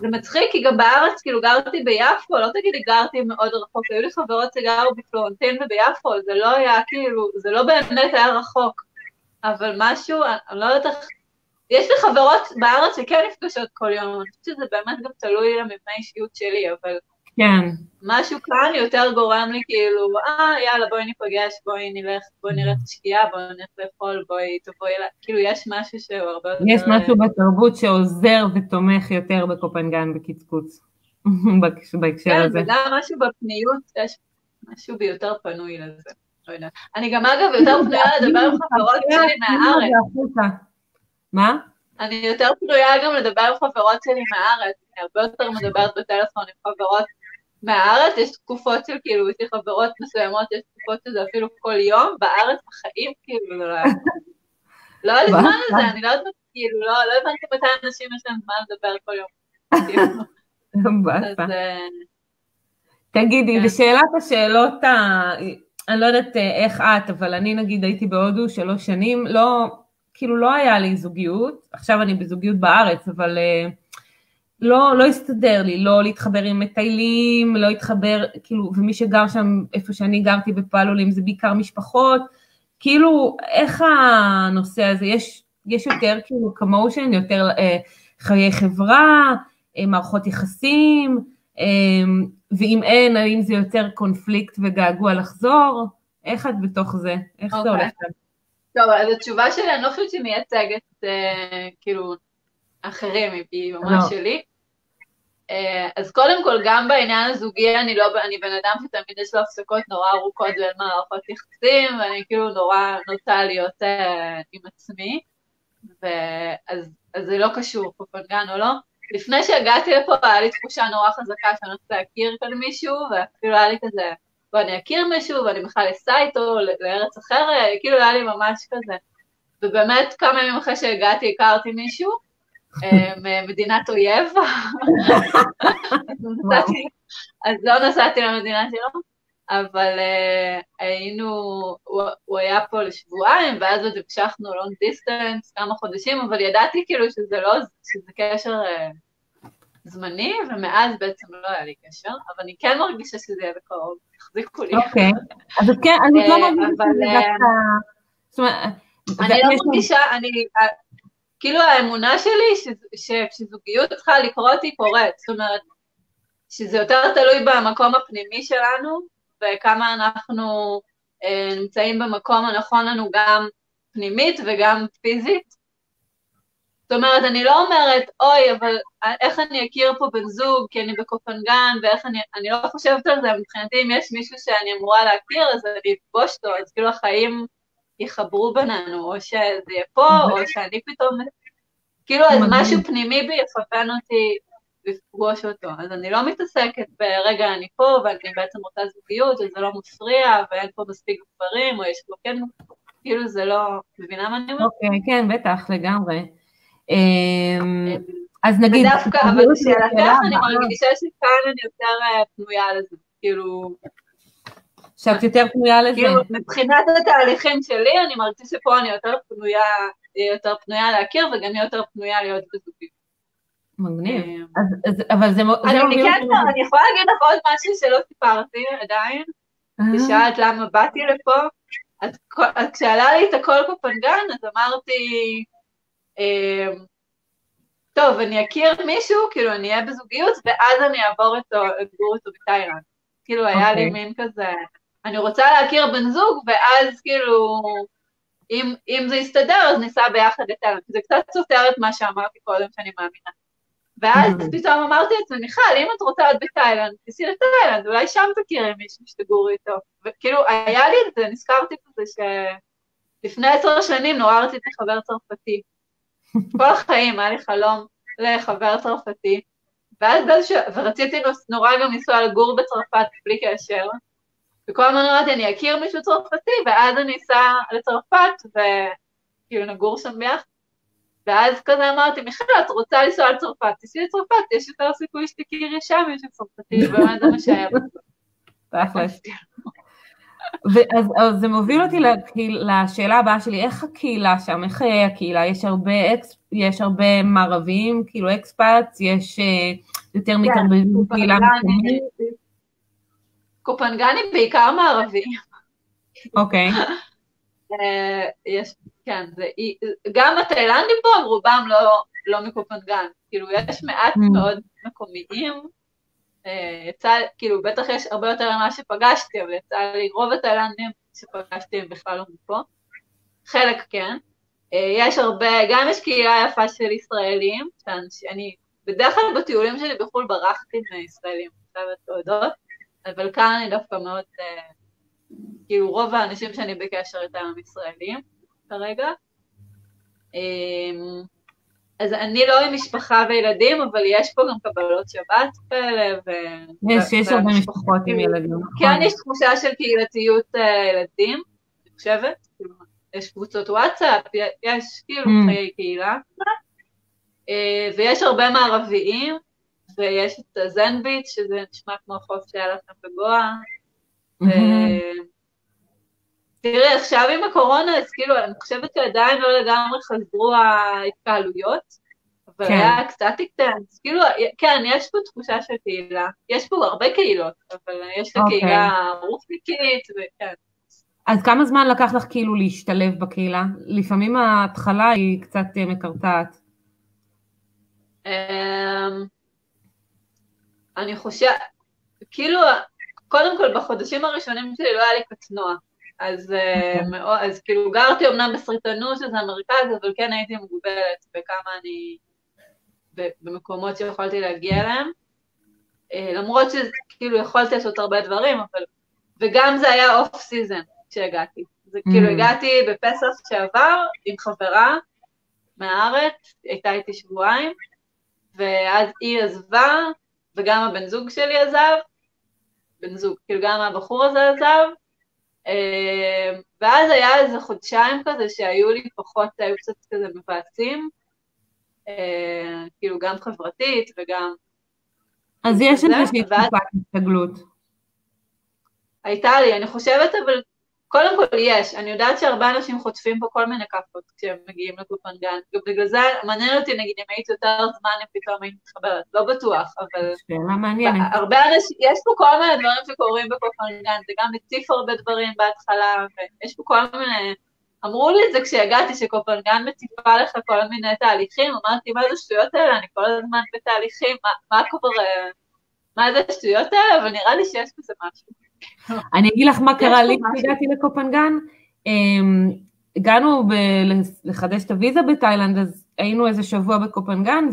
B: זה מצחיק, כי גם בארץ, כאילו, גרתי ביפו, לא תגידי גרתי מאוד רחוק, היו לי חברות שגרו בפלורנטין וביפו, זה לא היה כאילו, זה לא באמת היה רחוק, אבל משהו, אני לא יודעת איך, יש לי חברות בארץ שכן נפגשות כל יום, אני חושבת שזה באמת גם תלוי למבנה אישיות שלי, אבל
A: כן.
B: משהו כאן יותר גורם לי כאילו, אה, יאללה, בואי ניפגש, בואי נלך, בואי נראה את השקיעה, בואי נלך לאכול, בואי תבואי כאילו, יש משהו שהוא הרבה יותר...
A: יש משהו בתרבות שעוזר ותומך יותר בקופנגן בקצקוץ. <laughs> בהקשר כן, הזה.
B: כן, וגם משהו בפניות, יש משהו ביותר פנוי לזה. לא יודעת. אני גם אגב יותר פנויה לדבר עם <laughs> חברות שלי מהארץ.
A: מה?
B: אני יותר פנויה גם לדבר עם חברות שלי מהארץ, אני הרבה יותר מדברת בטלפון עם חברות מהארץ, יש תקופות של כאילו, יש לי חברות מסוימות, יש תקופות שזה אפילו כל יום, בארץ בחיים כאילו לא היה. לא <laughs> היה לי זמן לזה, אני לא יודעת, כאילו, לא, לא הבנתי מתי אנשים יש להם זמן לדבר כל יום. <laughs>
A: אה, תגידי, כן. בשאלת השאלות, אני לא יודעת אה, איך את, אבל אני נגיד הייתי בהודו שלוש שנים, לא, כאילו לא היה לי זוגיות, עכשיו אני בזוגיות בארץ, אבל uh, לא, לא הסתדר לי, לא להתחבר עם מטיילים, לא להתחבר, כאילו, ומי שגר שם, איפה שאני גרתי בפעלולים, זה בעיקר משפחות, כאילו, איך הנושא הזה, יש, יש יותר כאילו כמושן, יותר uh, חיי חברה, uh, מערכות יחסים, uh, ואם אין, האם זה יותר קונפליקט וגעגוע לחזור? איך את בתוך זה? איך okay. זה אוקיי. הולך?
B: טוב, אז התשובה שלי, אני לא חושבת שהיא מייצגת, אה, כאילו, אחרים, היא ממש לא. שלי. אה, אז קודם כל, גם בעניין הזוגי, אני לא, אני בן אדם שתמיד יש לו הפסקות נורא ארוכות בין מערכות יחסים, ואני כאילו נורא נוטה להיות אה, עם עצמי, ואז אז זה לא קשור, פופנגן או לא. לפני שהגעתי לפה, היה לי תחושה נורא חזקה שאני הולכת להכיר כאן מישהו, ואפילו היה לי כזה ואני אכיר מישהו, ואני בכלל אסע איתו לארץ אחרת, כאילו היה לי ממש כזה. ובאמת, כמה ימים אחרי שהגעתי, הכרתי מישהו, אה, ממדינת אויב, <laughs> אז לא נסעתי למדינה שלו, אבל uh, היינו, הוא, היה פה לשבועיים, ואז עוד המשכנו לונג דיסטנס כמה חודשים, אבל ידעתי כאילו שזה לא, שזה קשר uh, זמני, ומאז בעצם לא היה לי קשר, אבל אני כן מרגישה שזה יהיה בקרוב. תחזיקו לי.
A: אוקיי, אז כן, אני לא אה, מרגישה שזה
B: דווקא... אני לא מרגישה, אני... כאילו האמונה שלי שכשזוגיות צריכה לקרות היא קורית, זאת אומרת, שזה יותר תלוי במקום הפנימי שלנו, וכמה אנחנו אה, נמצאים במקום הנכון לנו גם פנימית וגם פיזית, זאת אומרת, אני לא אומרת, אוי, אבל איך אני אכיר פה בן זוג, כי אני בקופנגן, ואיך אני, אני לא חושבת על זה, מבחינתי אם יש מישהו שאני אמורה להכיר, אז אני אפגוש אותו, אז כאילו החיים יחברו בינינו, או שזה יהיה פה, או שאני פתאום, כאילו אז משהו פנימי בי יכוון אותי לפגוש אותו. אז אני לא מתעסקת ברגע אני פה, ואני בעצם רוצה זוגיות, וזה לא מפריע, ואין פה מספיק גברים, או יש פה כן, כאילו זה לא, מבינה מה אני אומרת?
A: אוקיי, כן, בטח, לגמרי. אמ, אז נגיד...
B: ודווקא, אבל לשאלתך אני מרגישה שכאן אני יותר אה, פנויה לזה, כאילו...
A: שאת יותר פנויה לזה.
B: כאילו, מבחינת התהליכים שלי, אני מרגישה שפה אני יותר פנויה, יותר פנויה להכיר, וגם יותר פנויה להיות בזוגית.
A: מגניב. אמ, אבל זה
B: אני כן, אני יכולה להגיד לך עוד משהו שלא סיפרתי עדיין, כשאלת למה באתי לפה, אז כשעלה לי את הכל קופנגן, אז אמרתי, אמ, טוב, אני אכיר מישהו, כאילו אני אהיה בזוגיות, ואז אני אעבור איתו, לגור איתו בתאילנד. כאילו היה. לי אוקיי. מין כזה, אני רוצה להכיר בן זוג, ואז כאילו, אם, אם זה יסתדר, אז ניסע ביחד לתאילנד. זה קצת סותר את מה שאמרתי קודם, שאני מאמינה. ואז. פתאום אמרתי לעצמי, מיכל, אם את רוצה להיות בתאילנד, תיסעי לתאילנד, אולי שם תכירי מישהו שתגורי איתו. וכאילו, היה לי את זה, נזכרתי בזה שלפני עשר שנים נורא רציתי חבר צרפתי. כל החיים היה לי חלום לחבר צרפתי, ואז באיזשהו, ורציתי נורא גם לנסוע לגור בצרפת בלי קשר, וכל הזמן אמרתי, אני אכיר מישהו צרפתי, ואז אני אסע לצרפת, וכאילו נגור שם ביחד. ואז כזה אמרתי, מיכל, את רוצה לנסוע לצרפת, תיסעי לצרפת, יש יותר סיכוי שתכירי שם מישהו צרפתי, <laughs> ובאמת זה מה שהיה. תכלס.
A: ואז אז זה מוביל אותי לשאלה הבאה שלי, איך הקהילה שם, איך הקהילה, יש הרבה, אקס, יש הרבה מערבים, כאילו אקספאץ, יש uh, יותר כן, מתערבבים בקהילה
B: קופנגני בעיקר מערבי.
A: אוקיי. <laughs>
B: אה, יש, כן, זה, גם התאילנדים פה הם רובם לא, לא מקופנגן, כאילו יש מעט mm. מאוד מקומיים, אה, יצא, כאילו, בטח יש הרבה יותר ממה שפגשתי, אבל יצא לי, רוב התאילנדים שפגשתי הם בכלל לא מפה. חלק כן. אה, יש הרבה, גם יש קהילה יפה של ישראלים, שאני בדרך כלל בטיולים שלי בחו"ל ברחתי מישראלים, אני חייבת להודות, אבל כאן אני דווקא מאוד, אה, כאילו רוב האנשים שאני בקשר איתם הם ישראלים כרגע. אמ, אז אני לא עם משפחה וילדים, אבל יש פה גם קבלות שבת כאלה, ו...
A: יש, יש הרבה משפחות עם ילדים.
B: כן, נכון. יש תחושה של קהילתיות אה, ילדים, אני חושבת. יש קבוצות וואטסאפ, יש כאילו mm. חיי קהילה. אה, ויש הרבה מערביים, ויש את הזנביט, שזה נשמע כמו החוף שהיה לכם בגואה. תראי, עכשיו עם הקורונה, אז כאילו, אני חושבת שעדיין לא לגמרי חזרו ההתקהלויות, אבל כן. היה קצת אקטנס. כאילו, כן, יש פה תחושה של קהילה. יש פה הרבה קהילות, אבל יש את הקהילה אוקיי. רופניקית, וכן.
A: אז כמה זמן לקח לך כאילו להשתלב בקהילה? לפעמים ההתחלה היא קצת אה, מקרטעת.
B: אמ, אני חושבת, כאילו, קודם כל בחודשים הראשונים שלי לא היה לי קטנוע, אז, אה, אוקיי. מאוד, אז כאילו גרתי אמנם בסריטנו שזה המרכז, אבל כן הייתי מוגבלת בכמה אני, במקומות שיכולתי להגיע אליהם, אה, למרות שכאילו יכולתי לעשות הרבה דברים, אבל, וגם זה היה off season כשהגעתי, זה כאילו mm. הגעתי בפסח שעבר עם חברה מהארץ, הייתה איתי שבועיים, ואז היא עזבה, וגם הבן זוג שלי עזב, בן זוג, כאילו גם הבחור הזה עזב, אה, ואז היה איזה חודשיים כזה שהיו לי פחות, היו קצת כזה מבאסים, אה, כאילו גם חברתית וגם...
A: אז יש איזושהי תקופת הסתגלות.
B: הייתה לי, אני חושבת אבל קודם כל יש, אני יודעת שהרבה אנשים חוטפים פה כל מיני כאפות כשהם מגיעים לקופנגן, ובגלל זה מעניין אותי נגיד אם הייתי יותר זמן אם פתאום הייתי מתחברת, לא בטוח, אבל...
A: שאלה מעניינת.
B: הרבה אנשים, יש פה כל מיני דברים שקורים בקופנגן, זה גם הציף הרבה דברים בהתחלה, ויש פה כל מיני... אמרו לי את זה כשהגעתי, שקופנגן מציפה לך כל מיני תהליכים, אמרתי, מה זה השטויות האלה? אני כל הזמן בתהליכים, מה, מה קורה? מה זה השטויות האלה? אבל נראה לי שיש בזה משהו.
A: אני אגיד לך מה קרה לי כשהגעתי לקופנגן. אמ, הגענו לחדש את הוויזה בתאילנד, אז היינו איזה שבוע בקופנגן,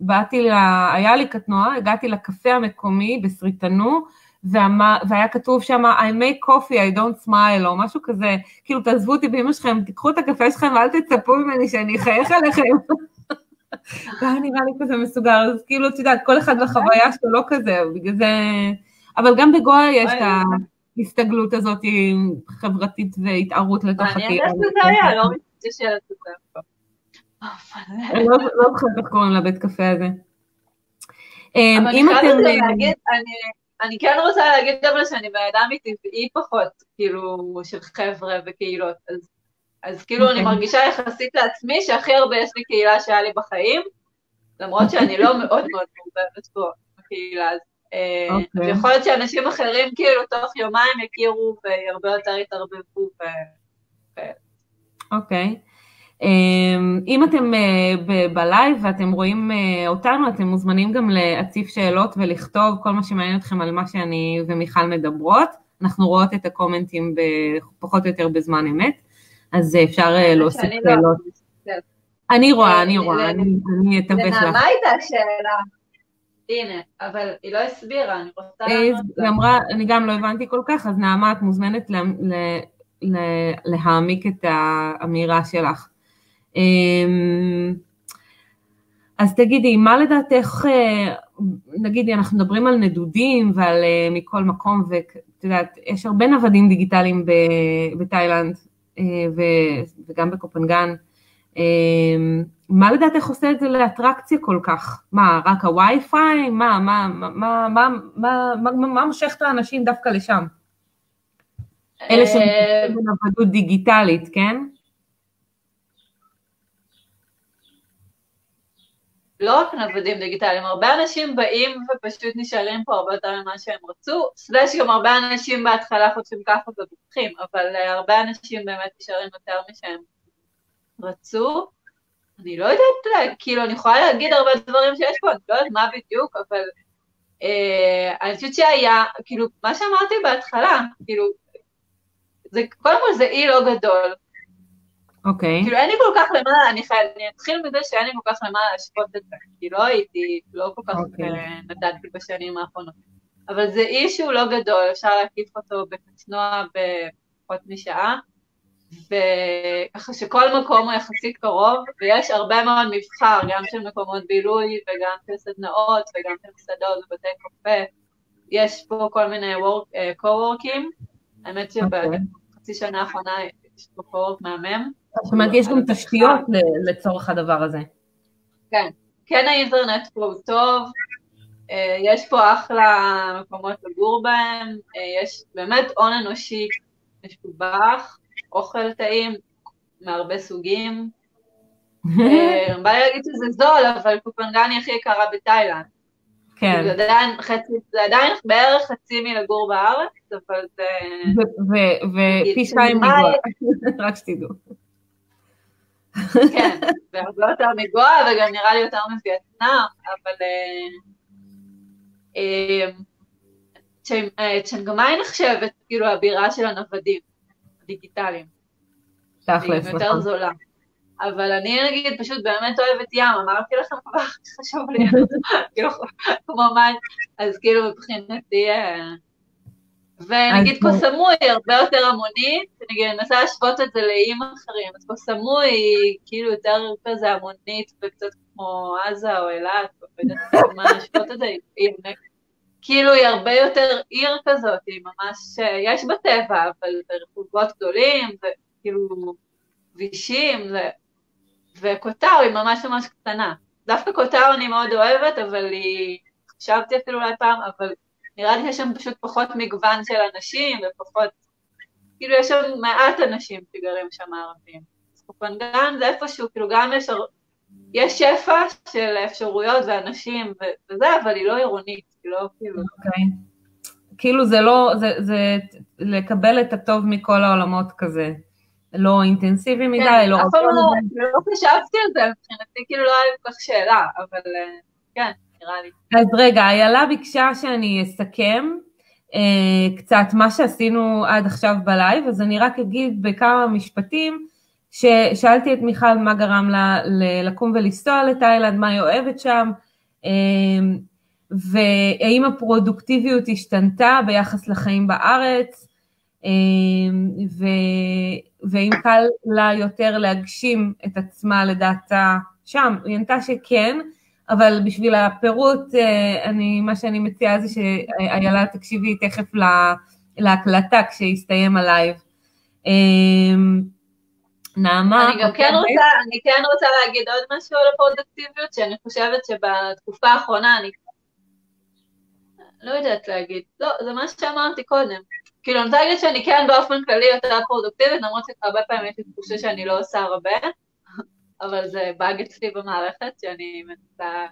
A: ובאתי, לה, היה לי קטנוע, הגעתי לקפה המקומי בסריטנו, והיה כתוב שם, I make coffee, I don't smile, או משהו כזה, כאילו תעזבו אותי באמא שלכם, תיקחו את הקפה שלכם ואל תצפו ממני שאני אחייך עליכם. <laughs> זה היה נראה לי כזה מסוגר, אז כאילו, את יודעת, כל אחד בחוויה שלו לא כזה, בגלל זה... אבל גם בגואה יש את ההסתגלות הזאת חברתית והתערות לתוך הקהילה.
B: מעניין איך זה היה, לא מתקשרת את זה.
A: אני לא זוכרת איך קוראים לבית קפה הזה.
B: אמ, אם אתם... אני כן רוצה להגיד אבל שאני בן אדם מטבעי פחות, כאילו, של חבר'ה וקהילות, אז, אז כאילו אני אוקיי. מרגישה יחסית לעצמי שהכי הרבה יש לי קהילה שהיה לי בחיים, למרות שאני לא מאוד מאוד מעובדת פה בקהילה, הזאת. Okay. אוקיי. ויכול להיות שאנשים אחרים כאילו תוך יומיים יכירו והרבה יותר יתערבבו ו...
A: אוקיי. אמ, אם אתם אה, בלייב ואתם רואים אה, אותנו, אתם מוזמנים גם להציף שאלות ולכתוב כל מה שמעניין אתכם על מה שאני ומיכל מדברות. אנחנו רואות את הקומנטים פחות או יותר בזמן אמת, אז אפשר אה, להוסיף לא שאלות. אני רואה, אני רואה, אני אתווך לך.
B: לנעמה הייתה שאלה. הנה, אבל היא לא הסבירה, אני רוצה
A: היא אמרה, אני גם לא הבנתי כל כך, אז נעמה, את מוזמנת להעמיק את האמירה שלך. אמ, אז תגידי, מה לדעתך, אה, נגידי, אנחנו מדברים על נדודים ועל אה, מכל מקום, ואת יודעת, יש הרבה נוודים דיגיטליים בתאילנד אה, וגם בקופנגן. מה לדעתך עושה את זה לאטרקציה כל כך? מה, רק הווי-פיי? מה, מה, מה, מה, מה, מה, מה, מה מושך את האנשים דווקא לשם? אלה שמתעסקים בנוודות דיגיטלית, כן?
B: לא רק נוודים דיגיטליים, הרבה אנשים באים ופשוט נשארים פה הרבה יותר ממה שהם רצו, סלש גם הרבה אנשים בהתחלה חושבים ככה ובורחים, אבל הרבה אנשים באמת נשארים יותר משהם רצו. אני לא יודעת, כאילו, אני יכולה להגיד הרבה דברים שיש פה, אני לא יודעת מה בדיוק, אבל אה, אני חושבת שהיה, כאילו, מה שאמרתי בהתחלה, כאילו, זה, קודם כל זה אי לא גדול. Okay.
A: אוקיי.
B: כאילו אין לי כל כך למה, אני חייבת, אני אתחיל מזה שאין לי כל כך למה להשוות את זה, כי לא הייתי, לא כל כך אוקיי. אה, נדדתי בשנים האחרונות. אבל זה אי שהוא לא גדול, אפשר להקיף אותו בקצנוע בפחות משעה, וככה שכל מקום הוא יחסית קרוב, ויש הרבה מאוד מבחר, גם של מקומות בילוי, וגם של סדנאות, וגם של מסעדות ובתי קפה. יש פה כל מיני co-working, אה, האמת שבחצי שנה האחרונה יש פה co-work מהמם.
A: זאת אומרת, יש גם תשתיות לצורך הדבר הזה.
B: כן, כן האינטרנט פה הוא טוב, אה, יש פה אחלה מקומות לגור בהם, אה, יש באמת הון אנושי משובח, אוכל טעים מהרבה סוגים. <laughs> אה, בא לי להגיד שזה זול, אבל קופנגני הכי יקרה בתאילנד. כן. זה עדיין, חצי, זה עדיין בערך חצי מלגור בארץ, אבל זה...
A: ופי שתיים מגואה, רק שתדעו.
B: כן, והרבה יותר מגואה, וגם נראה לי יותר מווייטנאם, אבל... צ'נגמאי נחשבת כאילו הבירה של הנוודים הדיגיטליים. תכלס, נכון. יותר זולה. אבל אני נגיד פשוט באמת אוהבת ים, אמרתי לכם <laughs> כבר, חשוב לי, <laughs> כאילו, כמו מים, אז כאילו מבחינתי, ונגיד קוסמו היא הרבה יותר המונית, נגיד אני מנסה להשוות את זה לאיים אחרים, אז קוסמו היא כאילו יותר כזה המונית וקצת כמו עזה או אילת, או לא יודעת מה להשוות את זה, היא כאילו היא הרבה יותר עיר כזאת, היא ממש, יש בה טבע, אבל ברחובות גדולים, וכאילו כבישים, וקוטאו היא ממש ממש קטנה. דווקא קוטאו אני מאוד אוהבת, אבל היא, חשבתי אפילו אולי פעם, אבל נראה לי שיש שם פשוט פחות מגוון של אנשים, ופחות, כאילו יש שם מעט אנשים שגרים שם ערבים. אז קופנגן זה איפשהו, כאילו גם יש, יש שפע של אפשרויות ואנשים וזה, אבל היא לא עירונית, היא לא כאילו... Okay.
A: אוקיי. כאילו זה לא, זה, זה לקבל את הטוב מכל העולמות כזה. לא אינטנסיבי מדי,
B: כן, לא... אף פעם לא, לא חשבתי על זה, מבחינתי כאילו לא היה לי כל כך שאלה, אבל אה, כן, נראה לי.
A: אז רגע, איילה ביקשה שאני אסכם אה, קצת מה שעשינו עד עכשיו בלייב, אז אני רק אגיד בכמה משפטים, ששאלתי את מיכל מה גרם לה לקום ולנסוע לתאילנד, מה היא אוהבת שם, אה, והאם הפרודוקטיביות השתנתה ביחס לחיים בארץ, אמ, ו, ואם קל לה יותר להגשים את עצמה לדעתה שם, היא ענתה שכן, אבל בשביל הפירוט, אה, אני, מה שאני מציעה זה שאיילה תקשיבי תכף לה, להקלטה כשיסתיים הלייב.
B: נעמה. אני גם כן רוצה, אני כן רוצה להגיד עוד משהו על הפרודוקטיביות, שאני חושבת שבתקופה האחרונה אני לא יודעת להגיד, לא, זה מה שאמרתי קודם. כאילו, אני רוצה להגיד שאני כן באופן כללי יותר פרודוקטיבית, למרות שהרבה פעמים יש לי תחושה שאני לא עושה הרבה, <laughs> אבל זה באג אצלי במערכת, שאני מנסה...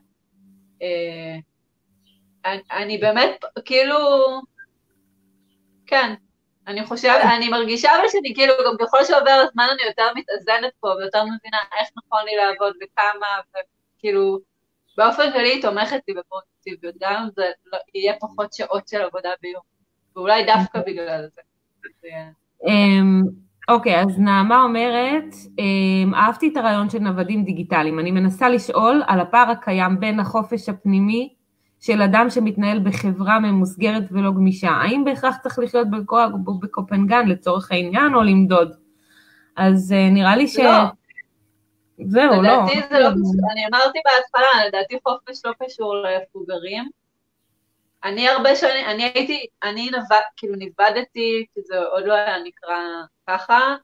B: אה, אני, אני באמת, כאילו, כן, אני חושבת, אני מרגישה אבל שאני כאילו, גם ככל שעובר הזמן אני יותר מתאזנת פה, ויותר מבינה איך נכון לי לעבוד וכמה, וכאילו, באופן כללי היא תומכת לי בפרודוקטיביות, גם אם זה לא, יהיה פחות שעות של עבודה ביום. ואולי דווקא בגלל זה.
A: אמ, אוקיי, אז נעמה אומרת, אמ, אהבתי את הרעיון של נוודים דיגיטליים. אני מנסה לשאול על הפער הקיים בין החופש הפנימי של אדם שמתנהל בחברה ממוסגרת ולא גמישה. האם בהכרח צריך לחיות בקופנגן לצורך העניין או למדוד? אז אה, נראה לי ש...
B: לא. זהו, לא. לדעתי זה לא קשור, אני אמרתי בהתחלה, לדעתי חופש לא קשור לאיפה גרים. אני הרבה שנים, אני הייתי, אני נבד, כאילו נבדתי, כי זה עוד לא היה נקרא ככה,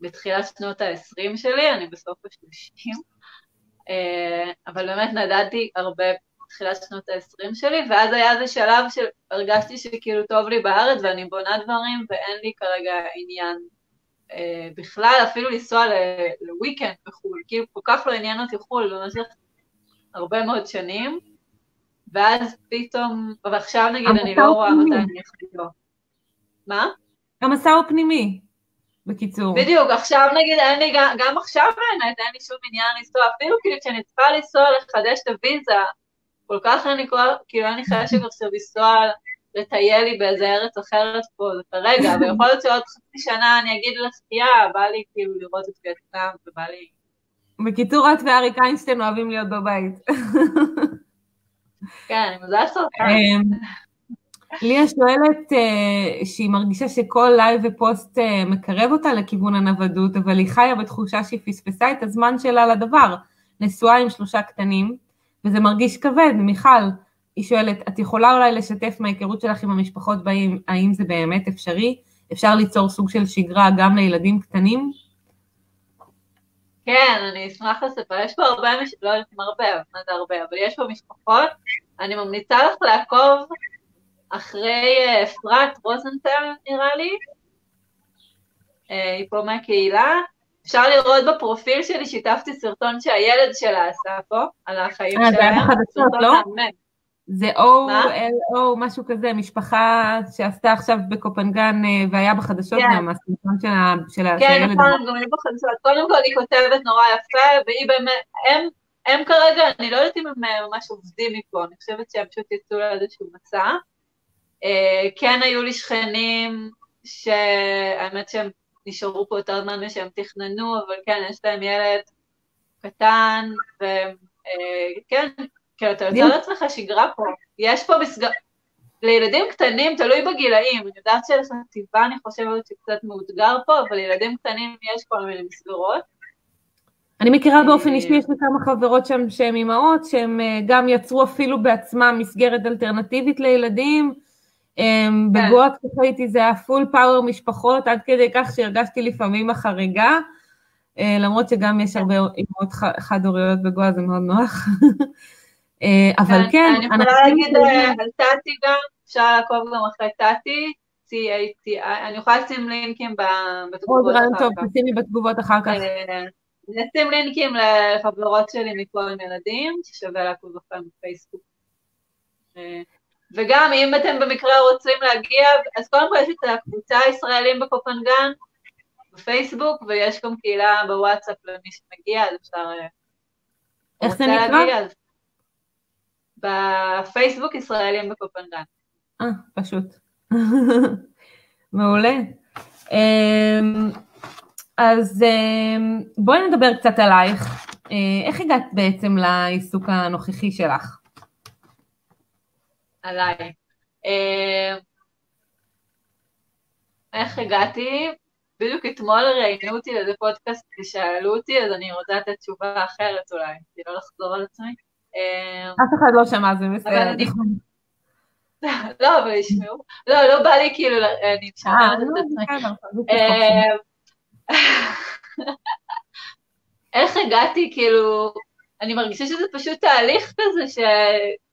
B: בתחילת שנות ה-20 שלי, אני בסוף ה-30, אה, אבל באמת נדדתי הרבה בתחילת שנות ה-20 שלי, ואז היה איזה שלב שהרגשתי שכאילו טוב לי בארץ ואני בונה דברים ואין לי כרגע עניין אה, בכלל, אפילו לנסוע לוויקנד בחו"ל, כאילו כל כך לא עניין אותי חו"ל במשך הרבה מאוד שנים. ואז פתאום, ועכשיו נגיד אני לא רואה מתי אני אחזור. מה?
A: המסע הוא פנימי, בקיצור.
B: בדיוק, עכשיו נגיד אין לי, גם עכשיו באמת אין לי שום עניין לנסוע, אפילו כאילו כשאני צריכה לנסוע לחדש את הוויזה, כל כך לי כבר, כאילו לי חשק עכשיו לנסוע לטייל לי באיזה ארץ אחרת פה כרגע, ויכול להיות שעוד חצי שנה אני אגיד לשחייה, בא לי כאילו לראות את וייטנאם ובא לי...
A: בקיצור, את ואריק איינשטיין אוהבים להיות בבית.
B: כן, אני מזל
A: אמ, ליה שואלת uh, שהיא מרגישה שכל לייב ופוסט uh, מקרב אותה לכיוון הנוודות, אבל היא חיה בתחושה שהיא פספסה את הזמן שלה לדבר. נשואה עם שלושה קטנים, וזה מרגיש כבד. מיכל, היא שואלת, את יכולה אולי לשתף מההיכרות שלך עם המשפחות באים, האם זה באמת אפשרי? אפשר ליצור סוג של שגרה גם לילדים קטנים?
B: כן, אני אשמח לספר. יש פה הרבה, מש... לא יודעת אם הרבה, מה זה הרבה, אבל יש פה משפחות. אני ממליצה לך לעקוב אחרי אה, אפרת רוזנטל, נראה לי. אה, היא פה מהקהילה. אפשר לראות בפרופיל שלי, שיתפתי סרטון שהילד שלה עשה פה, על החיים שלהם.
A: אה, זה היה בחדשות, לא? זה או, משהו כזה, משפחה שעשתה עכשיו בקופנגן והיה בחדשות
B: כן.
A: גם, הסרטון של
B: הילד. כן, נכון, גם היו בחדשות. קודם כל היא כותבת נורא יפה, והיא באמת, הם, הם כרגע, אני לא יודעת אם הם ממש עובדים מפה, אני חושבת שהם פשוט יצאו לאיזשהו מסע. כן היו לי שכנים, שהאמת שהם נשארו פה יותר זמן משהם תכננו, אבל כן, יש להם ילד קטן, וכן, כאילו, אתה יוצא לעצמך שגרה פה. יש פה מסגר... לילדים קטנים, תלוי בגילאים, אני יודעת שלחטיבה אני חושבת שקצת מאותגר פה, אבל לילדים קטנים יש כל מיני מסגרות.
A: אני מכירה באופן אישי, יש לי כמה חברות שם שהן אימהות, שהן גם יצרו אפילו בעצמם מסגרת אלטרנטיבית לילדים. בגואה כשאתה הייתי זה היה פול פאוור משפחות, עד כדי כך שהרגשתי לפעמים החריגה, אה, למרות שגם יש הרבה אימהות חד-הוריות בגואה, זה מאוד נוח. <laughs> אה, אבל כן,
B: אני יכולה להגיד אה, על טאטי גם, אפשר לעקוב גם אחרי טאטי, אני יכולה לשים לינקים בתגובות
A: אחר כך. עוד רעיון טוב, תשימי בתגובות אחר כך.
B: נשים לינקים לחברות שלי מפה עם ילדים, ששווה לעקוב אחריהם בפייסבוק. וגם אם אתם במקרה רוצים להגיע, אז קודם כל יש את הקבוצה הישראלים בקופנגן בפייסבוק, ויש גם קהילה בוואטסאפ למי שמגיע, אז אפשר...
A: אה, איך זה נקרא? להגיע.
B: בפייסבוק ישראלים בקופנגן.
A: אה, פשוט. <laughs> מעולה. אמ, אז אמ, בואי נדבר קצת עלייך. אה, איך הגעת בעצם לעיסוק הנוכחי שלך?
B: עליי. אה, איך הגעתי? בדיוק אתמול ראיינו אותי לאיזה פודקאסט ושאלו אותי, אז אני רוצה לתת תשובה אחרת אולי, כדי לא לחזור על עצמי.
A: אה, אף אחד לא שמע, זה בסדר. <laughs>
B: לא, אבל ישמעו. לא, לא בא לי כאילו, אני משמעת את עצמי. אה, <laughs> איך הגעתי, כאילו, אני מרגישה שזה פשוט תהליך כזה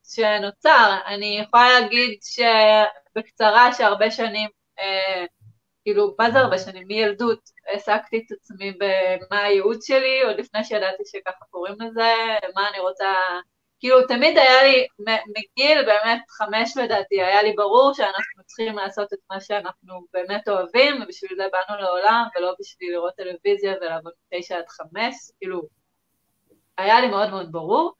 B: שנוצר. אני יכולה להגיד שבקצרה שהרבה שנים, אה, כאילו, מה זה הרבה שנים? מילדות העסקתי את עצמי במה הייעוד שלי, עוד לפני שידעתי שככה קוראים לזה, מה אני רוצה... כאילו, תמיד היה לי, מגיל באמת חמש לדעתי, היה לי ברור שאנחנו צריכים לעשות את מה שאנחנו באמת אוהבים, ובשביל זה באנו לעולם, ולא בשביל לראות טלוויזיה ולעבוד תשע עד חמש, כאילו, היה לי מאוד מאוד ברור.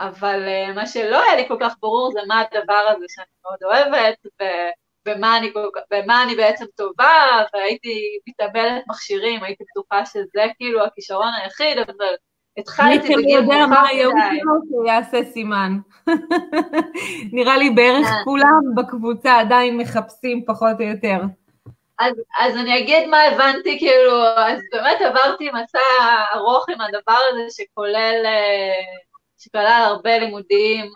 B: אבל uh, מה שלא היה לי כל כך ברור זה מה הדבר הזה שאני מאוד אוהבת, ובמה אני, במה אני בעצם טובה, והייתי מתאבלת מכשירים, הייתי בטוחה שזה כאילו הכישרון היחיד, אבל התחלתי בגיל
A: מאוחר מדי. מי יודע מה הייעוד שלו שיעשה סימן. <laughs> נראה לי בערך כן. כולם בקבוצה עדיין מחפשים פחות או יותר.
B: אז, אז אני אגיד מה הבנתי, כאילו, אז באמת עברתי מסע ארוך עם הדבר הזה שכולל uh, שכלל הרבה לימודים,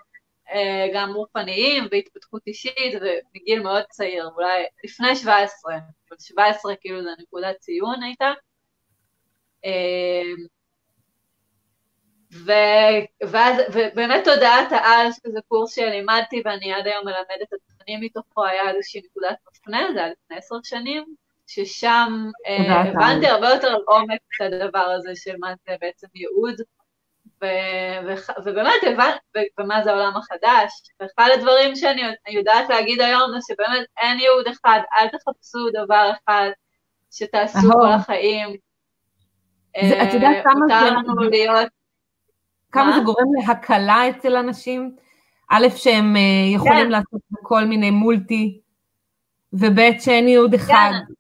B: אה, גם רוחניים והתפתחות אישית, ומגיל מאוד צעיר, אולי לפני 17, אבל 17 כאילו זה נקודת ציון הייתה. אה, ו, ואז, ובאמת תודעת העל, שזה קורס שלימדתי ואני עד היום מלמדת את התכנים מתוכו, היה איזושהי נקודת מפנה, זה היה לפני עשר שנים, ששם אה, הבנתי הרבה יותר עומק את הדבר הזה של מה זה בעצם ייעוד, ובאמת הבנתי, ומה זה העולם החדש. ואחד הדברים שאני יודעת להגיד היום זה שבאמת אין ייעוד אחד, אל תחפשו דבר אחד שתעשו כל החיים.
A: את יודעת כמה זה... להיות... כמה זה גורם להקלה אצל אנשים? א', שהם אה, יכולים כן. לעשות כל מיני מולטי, וב', שאין ייעוד אחד. כן.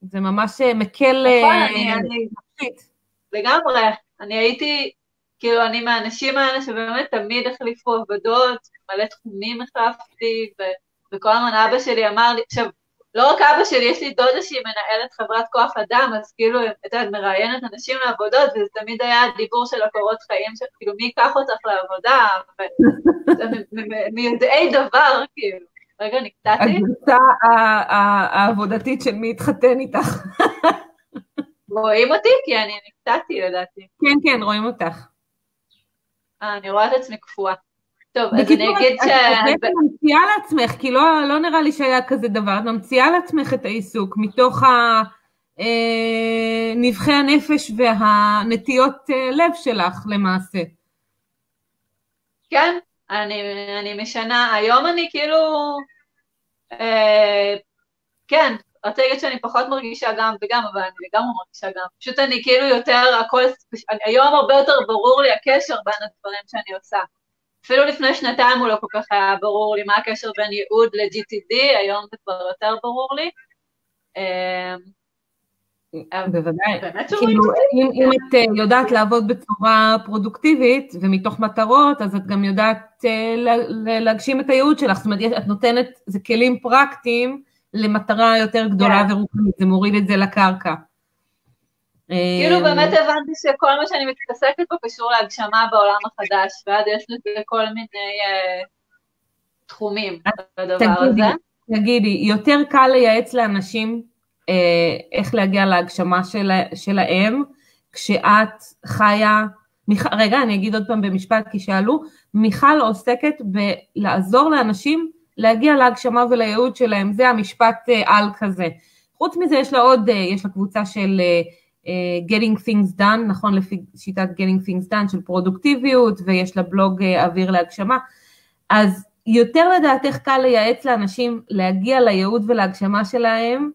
A: זה ממש אה, מקל...
B: נכון, אני, לגמרי. אני הייתי, כאילו, אני מהאנשים האלה שבאמת תמיד החליפו עבודות, מלא תחומים החלפתי, ו, וכל הזמן אבא שלי אמר לי, עכשיו, לא רק אבא שלי, יש לי דודה שהיא מנהלת חברת כוח אדם, אז כאילו, את יודעת, מראיינת אנשים לעבודות, וזה תמיד היה הדיבור של הקורות חיים, שכאילו, מי ייקח אותך לעבודה, מיודעי דבר, כאילו. רגע, נקטעתי?
A: הקבוצה העבודתית של מי התחתן איתך.
B: רואים אותי? כי אני נקטעתי לדעתי.
A: כן, כן, רואים אותך.
B: אה, אני רואה את עצמי קפואה. טוב, אז אני אגיד ש...
A: את ממציאה לעצמך, כי לא, לא נראה לי שהיה כזה דבר, את ממציאה לעצמך את העיסוק מתוך נבחי אה, הנפש והנטיות אה, לב שלך למעשה.
B: כן, אני, אני משנה, היום אני כאילו, אה, כן, רציתי להגיד שאני פחות מרגישה גם וגם, אבל אני לגמרי מרגישה גם. פשוט אני כאילו יותר, הכל, היום הרבה יותר ברור לי הקשר בין הדברים שאני עושה. אפילו לפני שנתיים הוא לא כל כך היה ברור לי מה הקשר בין ייעוד ל-GTD, היום זה כבר יותר ברור לי. אמ,
A: בוודאי. כאילו, אם, אם את אה, יודעת לעבוד בצורה פרודוקטיבית ומתוך מטרות, אז את גם יודעת אה, להגשים את הייעוד שלך. זאת אומרת, את נותנת, זה כלים פרקטיים למטרה יותר גדולה yeah. כן. ורוחנית, זה מוריד את זה לקרקע.
B: כאילו אה, באמת הבנתי שכל מה שאני מתעסקת בו קשור להגשמה בעולם החדש, ואז יש לזה כל מיני uh, תחומים בדבר תגידי, הזה.
A: תגידי, יותר קל לייעץ לאנשים uh, איך להגיע להגשמה של, שלהם, כשאת חיה, מיכ... רגע, אני אגיד עוד פעם במשפט כי שאלו, מיכל עוסקת בלעזור לאנשים להגיע להגשמה ולייעוד שלהם, זה המשפט uh, על כזה. חוץ מזה יש לה עוד, uh, יש לה קבוצה של uh, Getting Things Done, נכון? לפי שיטת Getting Things Done של פרודוקטיביות, ויש לה בלוג אוויר להגשמה, אז יותר לדעתך קל לייעץ לאנשים להגיע לייעוד ולהגשמה שלהם,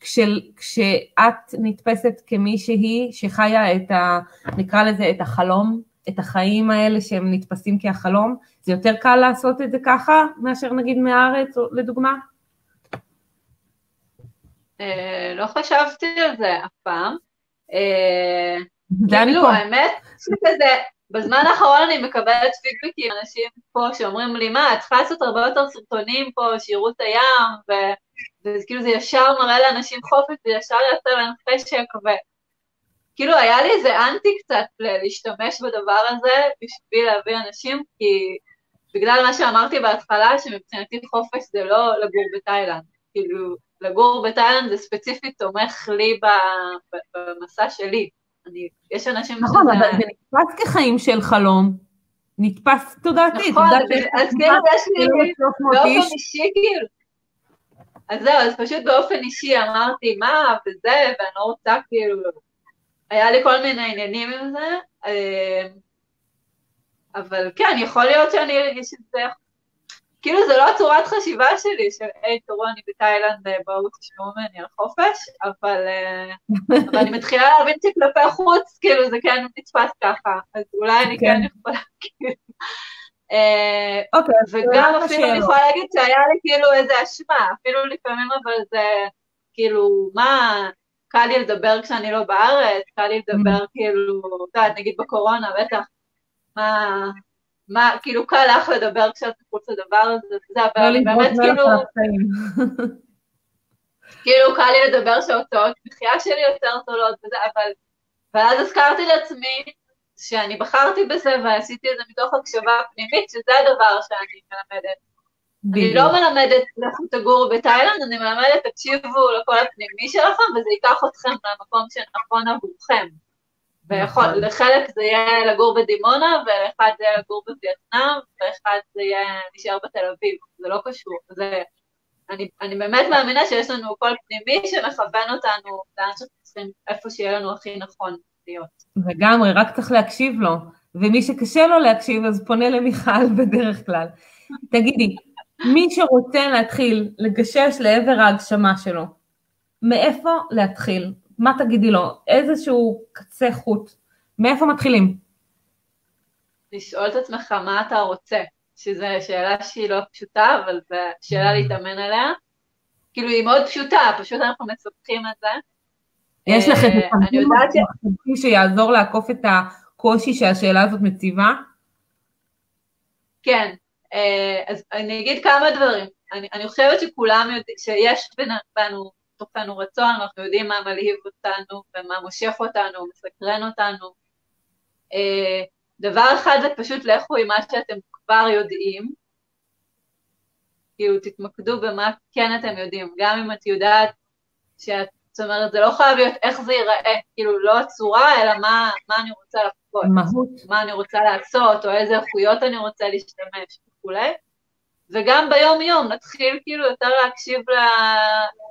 A: כשל, כשאת נתפסת כמישהי שחיה את ה... נקרא לזה את החלום, את החיים האלה שהם נתפסים כהחלום, זה יותר קל לעשות את זה ככה מאשר נגיד מהארץ, לדוגמה?
B: אה, לא חשבתי על זה אף פעם. אה, כאילו, האמת שכזה, בזמן האחרון אני מקבלת פידבקים, אנשים פה שאומרים לי, מה, את צריכה לעשות הרבה יותר סרטונים פה, שיראו את הים, וכאילו זה ישר מראה לאנשים חופש, זה ישר יוצא להם חשק, וכאילו היה לי איזה אנטי קצת להשתמש בדבר הזה בשביל להביא אנשים, כי בגלל מה שאמרתי בהתחלה, שמבחינתי חופש זה לא לגור בתאילנד, כאילו לגור בתאילנד זה ספציפית תומך לי במסע שלי. אני, יש אנשים
A: נכון, שזה... נכון, אבל זה נתפס כחיים של חלום. נתפס תודעתית.
B: נכון, אז כאילו יש לי באופן אישי כאילו. אז זהו, אז פשוט באופן אישי אמרתי מה וזה, ואני לא רוצה כאילו, היה לי כל מיני עניינים עם זה, אה, אבל כן, יכול להיות שאני ארגיש את זה. כאילו זה לא הצורת חשיבה שלי, של היי תראו אני בתאילנד, אה, בואו תשמעו ממני על חופש, אבל, אה, <laughs> אבל אני מתחילה להבין שכלפי חוץ, כאילו זה כן נתפס ככה, אז אולי אני כן, כן יכולה, כאילו. אוקיי, וגם אפילו אני יכולה להגיד שהיה לי כאילו איזה אשמה, אפילו לפעמים אבל זה כאילו, מה, קל לי לדבר כשאני לא בארץ, קל לי לדבר mm. כאילו, את יודעת, נגיד בקורונה, בטח, מה, מה, כאילו קל לך לדבר כשאת מחוץ לדבר הזה, זה, אבל לא באמת כאילו... כאילו קל לי לדבר שההוצאות מחיה שלי יותר זולות וזה, אבל... ואז הזכרתי לעצמי שאני בחרתי בזה ועשיתי את זה מתוך הקשבה פנימית, שזה הדבר שאני מלמדת. אני לא מלמדת לכו תגורו בתאילנד, אני מלמדת תקשיבו לכל הפנימי שלכם וזה ייקח אתכם למקום שנכון עבורכם. ויכול, נכון. זה יהיה לגור בדימונה, ולאחד זה יהיה לגור בווייטנאם, ואחד זה יהיה להישאר בתל אביב, זה לא קשור. זה, אני, אני באמת מאמינה שיש לנו קול פנימי שמכוון אותנו לאן שאנחנו צריכים, איפה שיהיה לנו הכי נכון להיות.
A: לגמרי, רק צריך להקשיב לו, ומי שקשה לו להקשיב אז פונה למיכל <laughs> בדרך כלל. תגידי, מי שרוצה להתחיל לגשש לעבר ההגשמה שלו, מאיפה להתחיל? מה תגידי לו? איזשהו קצה חוט. מאיפה מתחילים?
B: לשאול את עצמך מה אתה רוצה. שזו שאלה שהיא לא פשוטה, אבל זו שאלה להתאמן עליה. כאילו היא מאוד פשוטה, פשוט אנחנו מספחים את זה.
A: יש לך איזה תמתים שיעזור לעקוף את הקושי שהשאלה הזאת מציבה?
B: כן, אז אני אגיד כמה דברים. אני, אני חושבת שכולם יודעים, שיש בנו, תוכנו רצון, אנחנו יודעים מה מלהיב אותנו ומה מושך אותנו, מסקרן אותנו. דבר אחד זה פשוט לכו עם מה שאתם כבר יודעים, כאילו תתמקדו במה כן אתם יודעים, גם אם את יודעת שאת, זאת אומרת, זה לא חייב להיות איך זה ייראה, כאילו לא הצורה, אלא מה, מה אני רוצה לחכות, מה אני רוצה לעשות, או איזה איכויות אני רוצה להשתמש וכולי. וגם ביום-יום, נתחיל כאילו יותר להקשיב ל...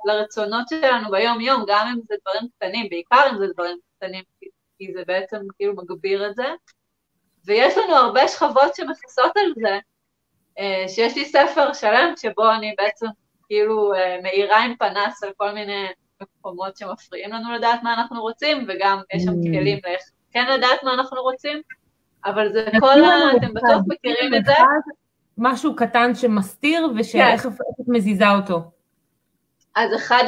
B: לרצונות שלנו ביום-יום, גם אם זה דברים קטנים, בעיקר אם זה דברים קטנים, כי זה בעצם כאילו מגביר את זה. ויש לנו הרבה שכבות שמכסות על זה, אה, שיש לי ספר שלם שבו אני בעצם כאילו אה, מאירה עם פנס על כל מיני מקומות שמפריעים לנו לדעת מה אנחנו רוצים, וגם יש שם mm. כלים לאיך כן לדעת מה אנחנו רוצים, אבל זה כל ה... אתם בטוח מכירים את זה.
A: משהו קטן שמסתיר, ושאיך כן. את מזיזה אותו.
B: אז אחד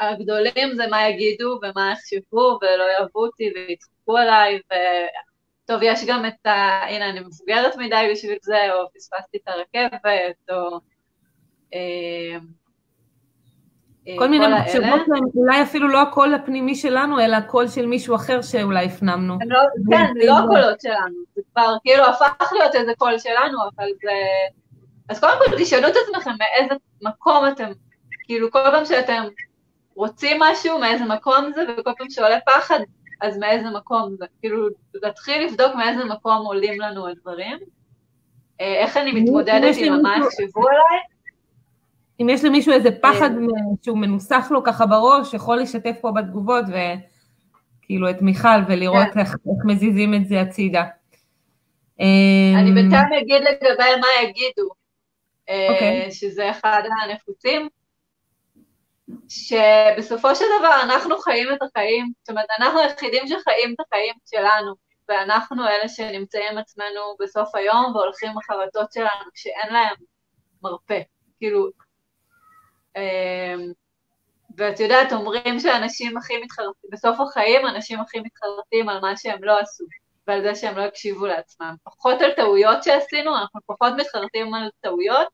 B: הגדולים זה מה יגידו ומה יחשבו ולא יאהבו אותי ויצחקו עליי טוב, יש גם את ה... הנה, אני מבוגרת מדי בשביל זה, או פספסתי את הרכבת, או...
A: כל מיני מחשבות שהן אולי אפילו לא הקול הפנימי שלנו, אלא הקול של מישהו אחר שאולי הפנמנו.
B: לא, כן, זה לא הקולות שלנו, זה כבר כאילו הפך להיות איזה קול שלנו, אבל זה... אז קודם כל תשאלו את עצמכם מאיזה מקום אתם, כאילו כל פעם שאתם רוצים משהו, מאיזה מקום זה, וכל פעם שעולה פחד, אז מאיזה מקום זה, כאילו, להתחיל לבדוק מאיזה מקום עולים לנו הדברים, אה, איך אני מתמודדת עם מה יחשבו עליי.
A: אם יש למישהו איזה פחד אה. שהוא מנוסח לו ככה בראש, יכול לשתף פה בתגובות וכאילו את מיכל ולראות כן. איך, איך מזיזים את זה הצידה.
B: אני בינתיים אגיד לגבי מה יגידו, okay. אוקיי. שזה אחד הנפוצים. שבסופו של דבר אנחנו חיים את החיים, זאת אומרת, אנחנו היחידים שחיים את החיים שלנו, ואנחנו אלה שנמצאים עצמנו בסוף היום והולכים בחרטות שלנו שאין להם מרפא. כאילו, אמ, ואת יודעת, אומרים שאנשים הכי מתחרטים, בסוף החיים אנשים הכי מתחרטים על מה שהם לא עשו, ועל זה שהם לא הקשיבו לעצמם. פחות על טעויות שעשינו, אנחנו פחות מתחרטים על טעויות,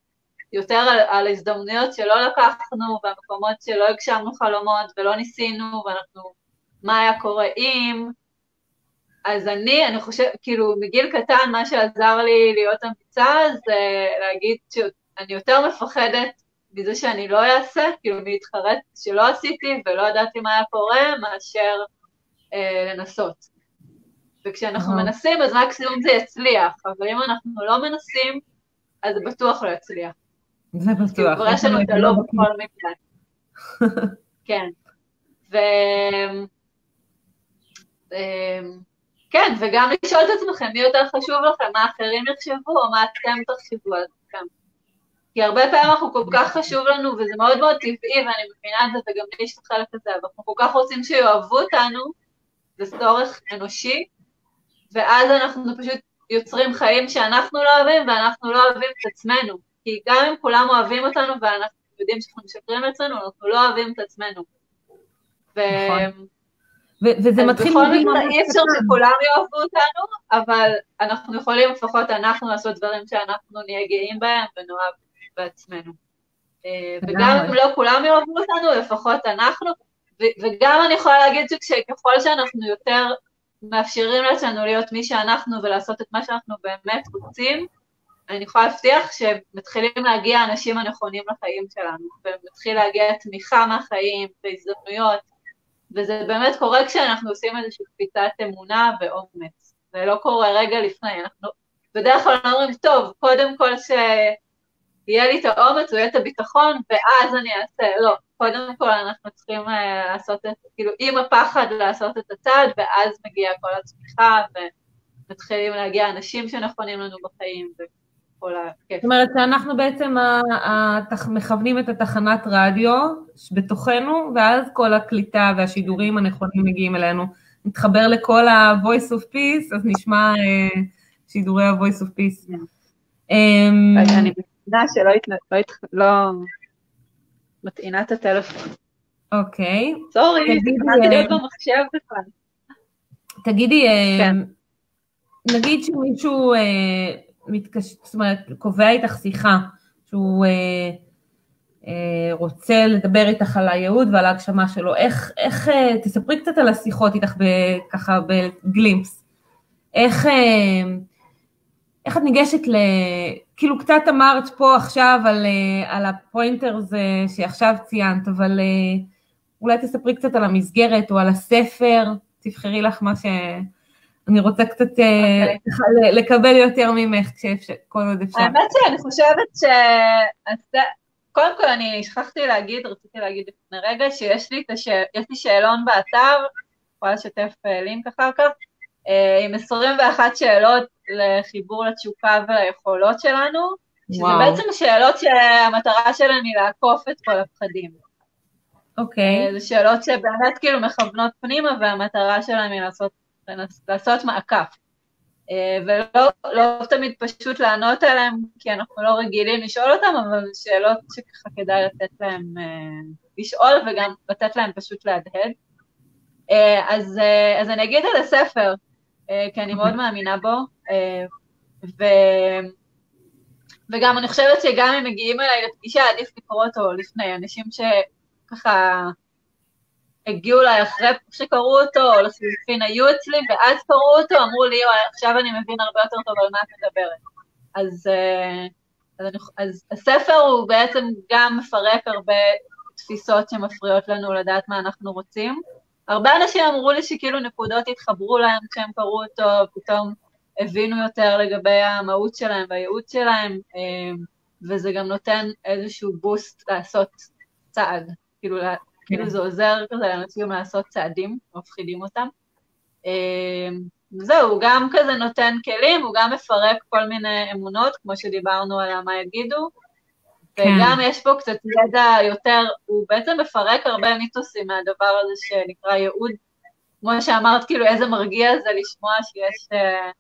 B: יותר על, על הזדמנויות שלא לקחנו, והמקומות שלא הגשמנו חלומות ולא ניסינו, ואנחנו, מה היה קורה אם, אז אני, אני חושבת, כאילו, מגיל קטן, מה שעזר לי להיות אמיצה זה להגיד שאני יותר מפחדת מזה שאני לא אעשה, כאילו, מלהתחרט שלא עשיתי ולא ידעתי מה היה קורה, מאשר אה, לנסות. וכשאנחנו מנסים, אז מקסימום זה יצליח, אבל אם אנחנו לא מנסים, אז זה בטוח לא יצליח.
A: זה בטוח.
B: כבר יש לנו את הלא בכל מקרה. <laughs> כן. ו... אמ, כן, וגם לשאול את עצמכם מי יותר חשוב לכם, מה אחרים יחשבו או מה אתם תחשבו על עצמכם. כי הרבה פעמים אנחנו כל כך חשוב לנו, וזה מאוד מאוד טבעי, ואני מבינה את זה, וגם לי יש את החלק הזה, אבל אנחנו כל כך רוצים שיאהבו אותנו, זה צורך אנושי, ואז אנחנו פשוט יוצרים חיים שאנחנו לא אוהבים, ואנחנו לא אוהבים את עצמנו. כי גם אם כולם אוהבים אותנו ואנחנו יודעים שאנחנו משקרים לעצמנו, אנחנו לא אוהבים את עצמנו. ו... נכון. וזה מתחיל... בכל מקרה אי אפשר שכולם יאהבו אותנו, אבל אנחנו יכולים לפחות אנחנו לעשות דברים שאנחנו נהיה גאים בהם ונאהב בעצמנו. אה, וגם אם לא כולם יאהבו אותנו, לפחות אנחנו, וגם אני יכולה להגיד שככל שאנחנו יותר מאפשרים לעצמנו להיות מי שאנחנו ולעשות את מה שאנחנו באמת רוצים, אני יכולה להבטיח שמתחילים להגיע האנשים הנכונים לחיים שלנו, ומתחיל להגיע תמיכה מהחיים והזדמנויות, וזה באמת קורה כשאנחנו עושים איזושהי קפיצת אמונה ואומץ. זה לא קורה רגע לפני, אנחנו בדרך כלל אומרים, טוב, קודם כל שיהיה לי את האומץ ויהיה את הביטחון, ואז אני אעשה, לא, קודם כל אנחנו צריכים uh, לעשות את, כאילו, עם הפחד לעשות את הצעד, ואז מגיעה כל הצמיחה, ומתחילים להגיע אנשים שנכונים לנו בחיים, כל הכיף. זאת
A: אומרת שאנחנו בעצם מכוונים את התחנת רדיו בתוכנו, ואז כל הקליטה והשידורים הנכונים מגיעים אלינו. נתחבר לכל ה-voice of peace, אז נשמע uh, שידורי ה-voice of peace.
B: מבינה שלא לא מטעינה את הטלפון.
A: אוקיי.
B: סורי, התכוונתי להיות במחשב בכלל.
A: תגידי, כן. נגיד שמישהו מתקש... זאת אומרת, קובע איתך שיחה, שהוא אה, אה, רוצה לדבר איתך על הייעוד ועל ההגשמה שלו, איך, איך, אה, תספרי קצת על השיחות איתך ככה בגלימפס, איך, אה, איך את ניגשת. כאילו קצת אמרת פה עכשיו על, אה, על הפוינטר זה שעכשיו ציינת, אבל אה, אולי תספרי קצת על המסגרת או על הספר, תבחרי לך מה ש... אני רוצה קצת okay. אה, אוקיי. לקבל יותר ממך כל עוד אפשר.
B: האמת שאני חושבת ש... קודם כל אני שכחתי להגיד, רציתי להגיד לפני רגע, שיש לי, הש... לי שאלון באתר, יכולה לשתף אה, לינק אחר כך, אה, עם 21 שאלות לחיבור לתשוקה וליכולות שלנו, שזה וואו. בעצם שאלות שהמטרה שלהן היא לעקוף את כל הפחדים.
A: אוקיי.
B: Okay. זה שאלות שבאמת כאילו מכוונות פנימה, והמטרה שלהן היא לעשות לעשות מעקף. אה, ולא לא תמיד פשוט לענות עליהם, כי אנחנו לא רגילים לשאול אותם, אבל שאלות שככה כדאי לתת אה, לשאול וגם לתת להם פשוט להדהד. אה, אז, אז אני אגיד על הספר, כי אני מאוד מאמינה בו, ו, וגם אני חושבת שגם אם מגיעים אליי לפגישה, עדיף לקרוא אותו לפני, אנשים שככה הגיעו אליי אחרי שקראו אותו, או לחלופין היו אצלי, ואז קראו אותו, אמרו לי, עכשיו אני מבין הרבה יותר טוב על מה את מדברת. אז, אה, אז, אני, אז הספר הוא בעצם גם מפרק הרבה תפיסות שמפריעות לנו לדעת מה אנחנו רוצים. הרבה אנשים אמרו לי שכאילו נקודות התחברו להם כשהם קראו אותו, פתאום הבינו יותר לגבי המהות שלהם והייעוד שלהם, אה, וזה גם נותן איזשהו בוסט לעשות צעד, כאילו כאילו זה עוזר כזה לאנשים לעשות צעדים, מפחידים אותם. אמ, זהו, הוא גם כזה נותן כלים, הוא גם מפרק כל מיני אמונות, כמו שדיברנו על מה יגידו, כן. וגם יש פה קצת ידע יותר, הוא בעצם מפרק הרבה מיתוסים מהדבר הזה שנקרא ייעוד. כמו שאמרת, כאילו איזה מרגיע זה לשמוע שיש, אה,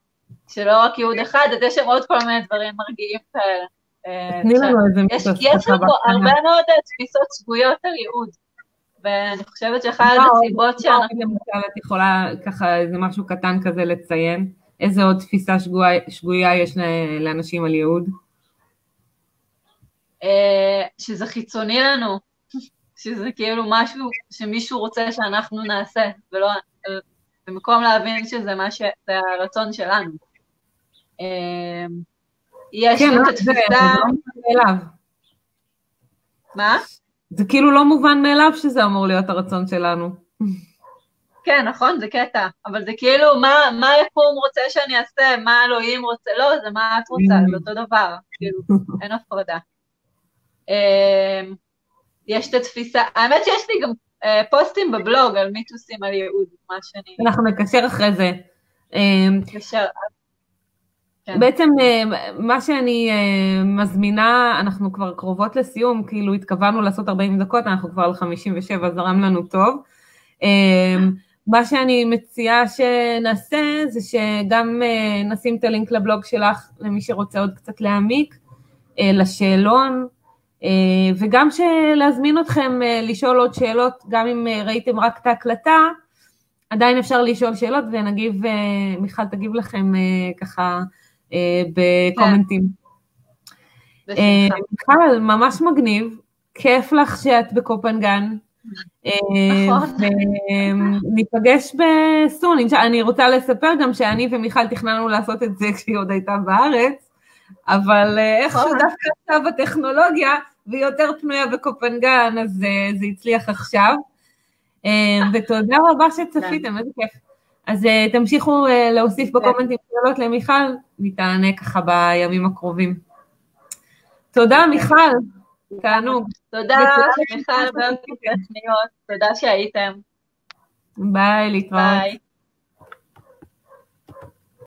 B: שלא רק ייעוד אחד, אז יש שם עוד כל מיני דברים מרגיעים כאלה.
A: אה, תני לנו איזה מיתוס.
B: יש לנו פה הרבה מאוד תפיסות שגויות על ייעוד. ואני חושבת שאחת הסיבות שאנחנו...
A: למשל, את יכולה ככה איזה משהו קטן כזה לציין? איזה עוד תפיסה שגויה יש לאנשים על ייעוד?
B: אה, שזה חיצוני לנו, שזה כאילו משהו שמישהו רוצה שאנחנו נעשה, ולא, במקום להבין שזה מה ש... זה הרצון שלנו. אה, יש כן, את התפיסה... לא מה?
A: זה כאילו לא מובן מאליו שזה אמור להיות הרצון שלנו.
B: כן, נכון, זה קטע, אבל זה כאילו, מה, מה יקום רוצה שאני אעשה, מה אלוהים רוצה, לא, זה מה את רוצה, זה אותו דבר, כאילו, אין הפרדה. אמ, יש את התפיסה, האמת שיש לי גם אה, פוסטים בבלוג על מיתוסים על ייעוד, מה שאני...
A: אנחנו נקשר אחרי זה. נקשר, כן. בעצם אה, מה שאני אה, מזמינה, אנחנו כבר קרובות לסיום, כאילו התכוונו לעשות 40 דקות, אנחנו כבר על 57, זרם לנו טוב. אה, מה שאני מציעה שנעשה זה שגם נשים את הלינק לבלוג שלך למי שרוצה עוד קצת להעמיק, לשאלון, וגם להזמין אתכם לשאול עוד שאלות, גם אם ראיתם רק את ההקלטה, עדיין אפשר לשאול שאלות ונגיב, מיכל תגיב לכם ככה אה, בקומנטים. אה, מיכל, ממש מגניב, כיף לך שאת בקופנגן. אה, נכון. וניפגש בסון. אני רוצה לספר גם שאני ומיכל תכננו לעשות את זה כשהיא עוד הייתה בארץ, אבל איכשהו נכון. דווקא עכשיו בטכנולוגיה, והיא יותר פנויה בקופנגן, אז זה הצליח עכשיו. ותודה רבה שצפיתם. איזה כיף. אז uh, תמשיכו להוסיף כן. בקומנטים שאלות למיכל, והיא תענה ככה בימים הקרובים. תודה מיכל, תענוג.
B: תודה מיכל, תודה שהייתם.
A: ביי, להתראות.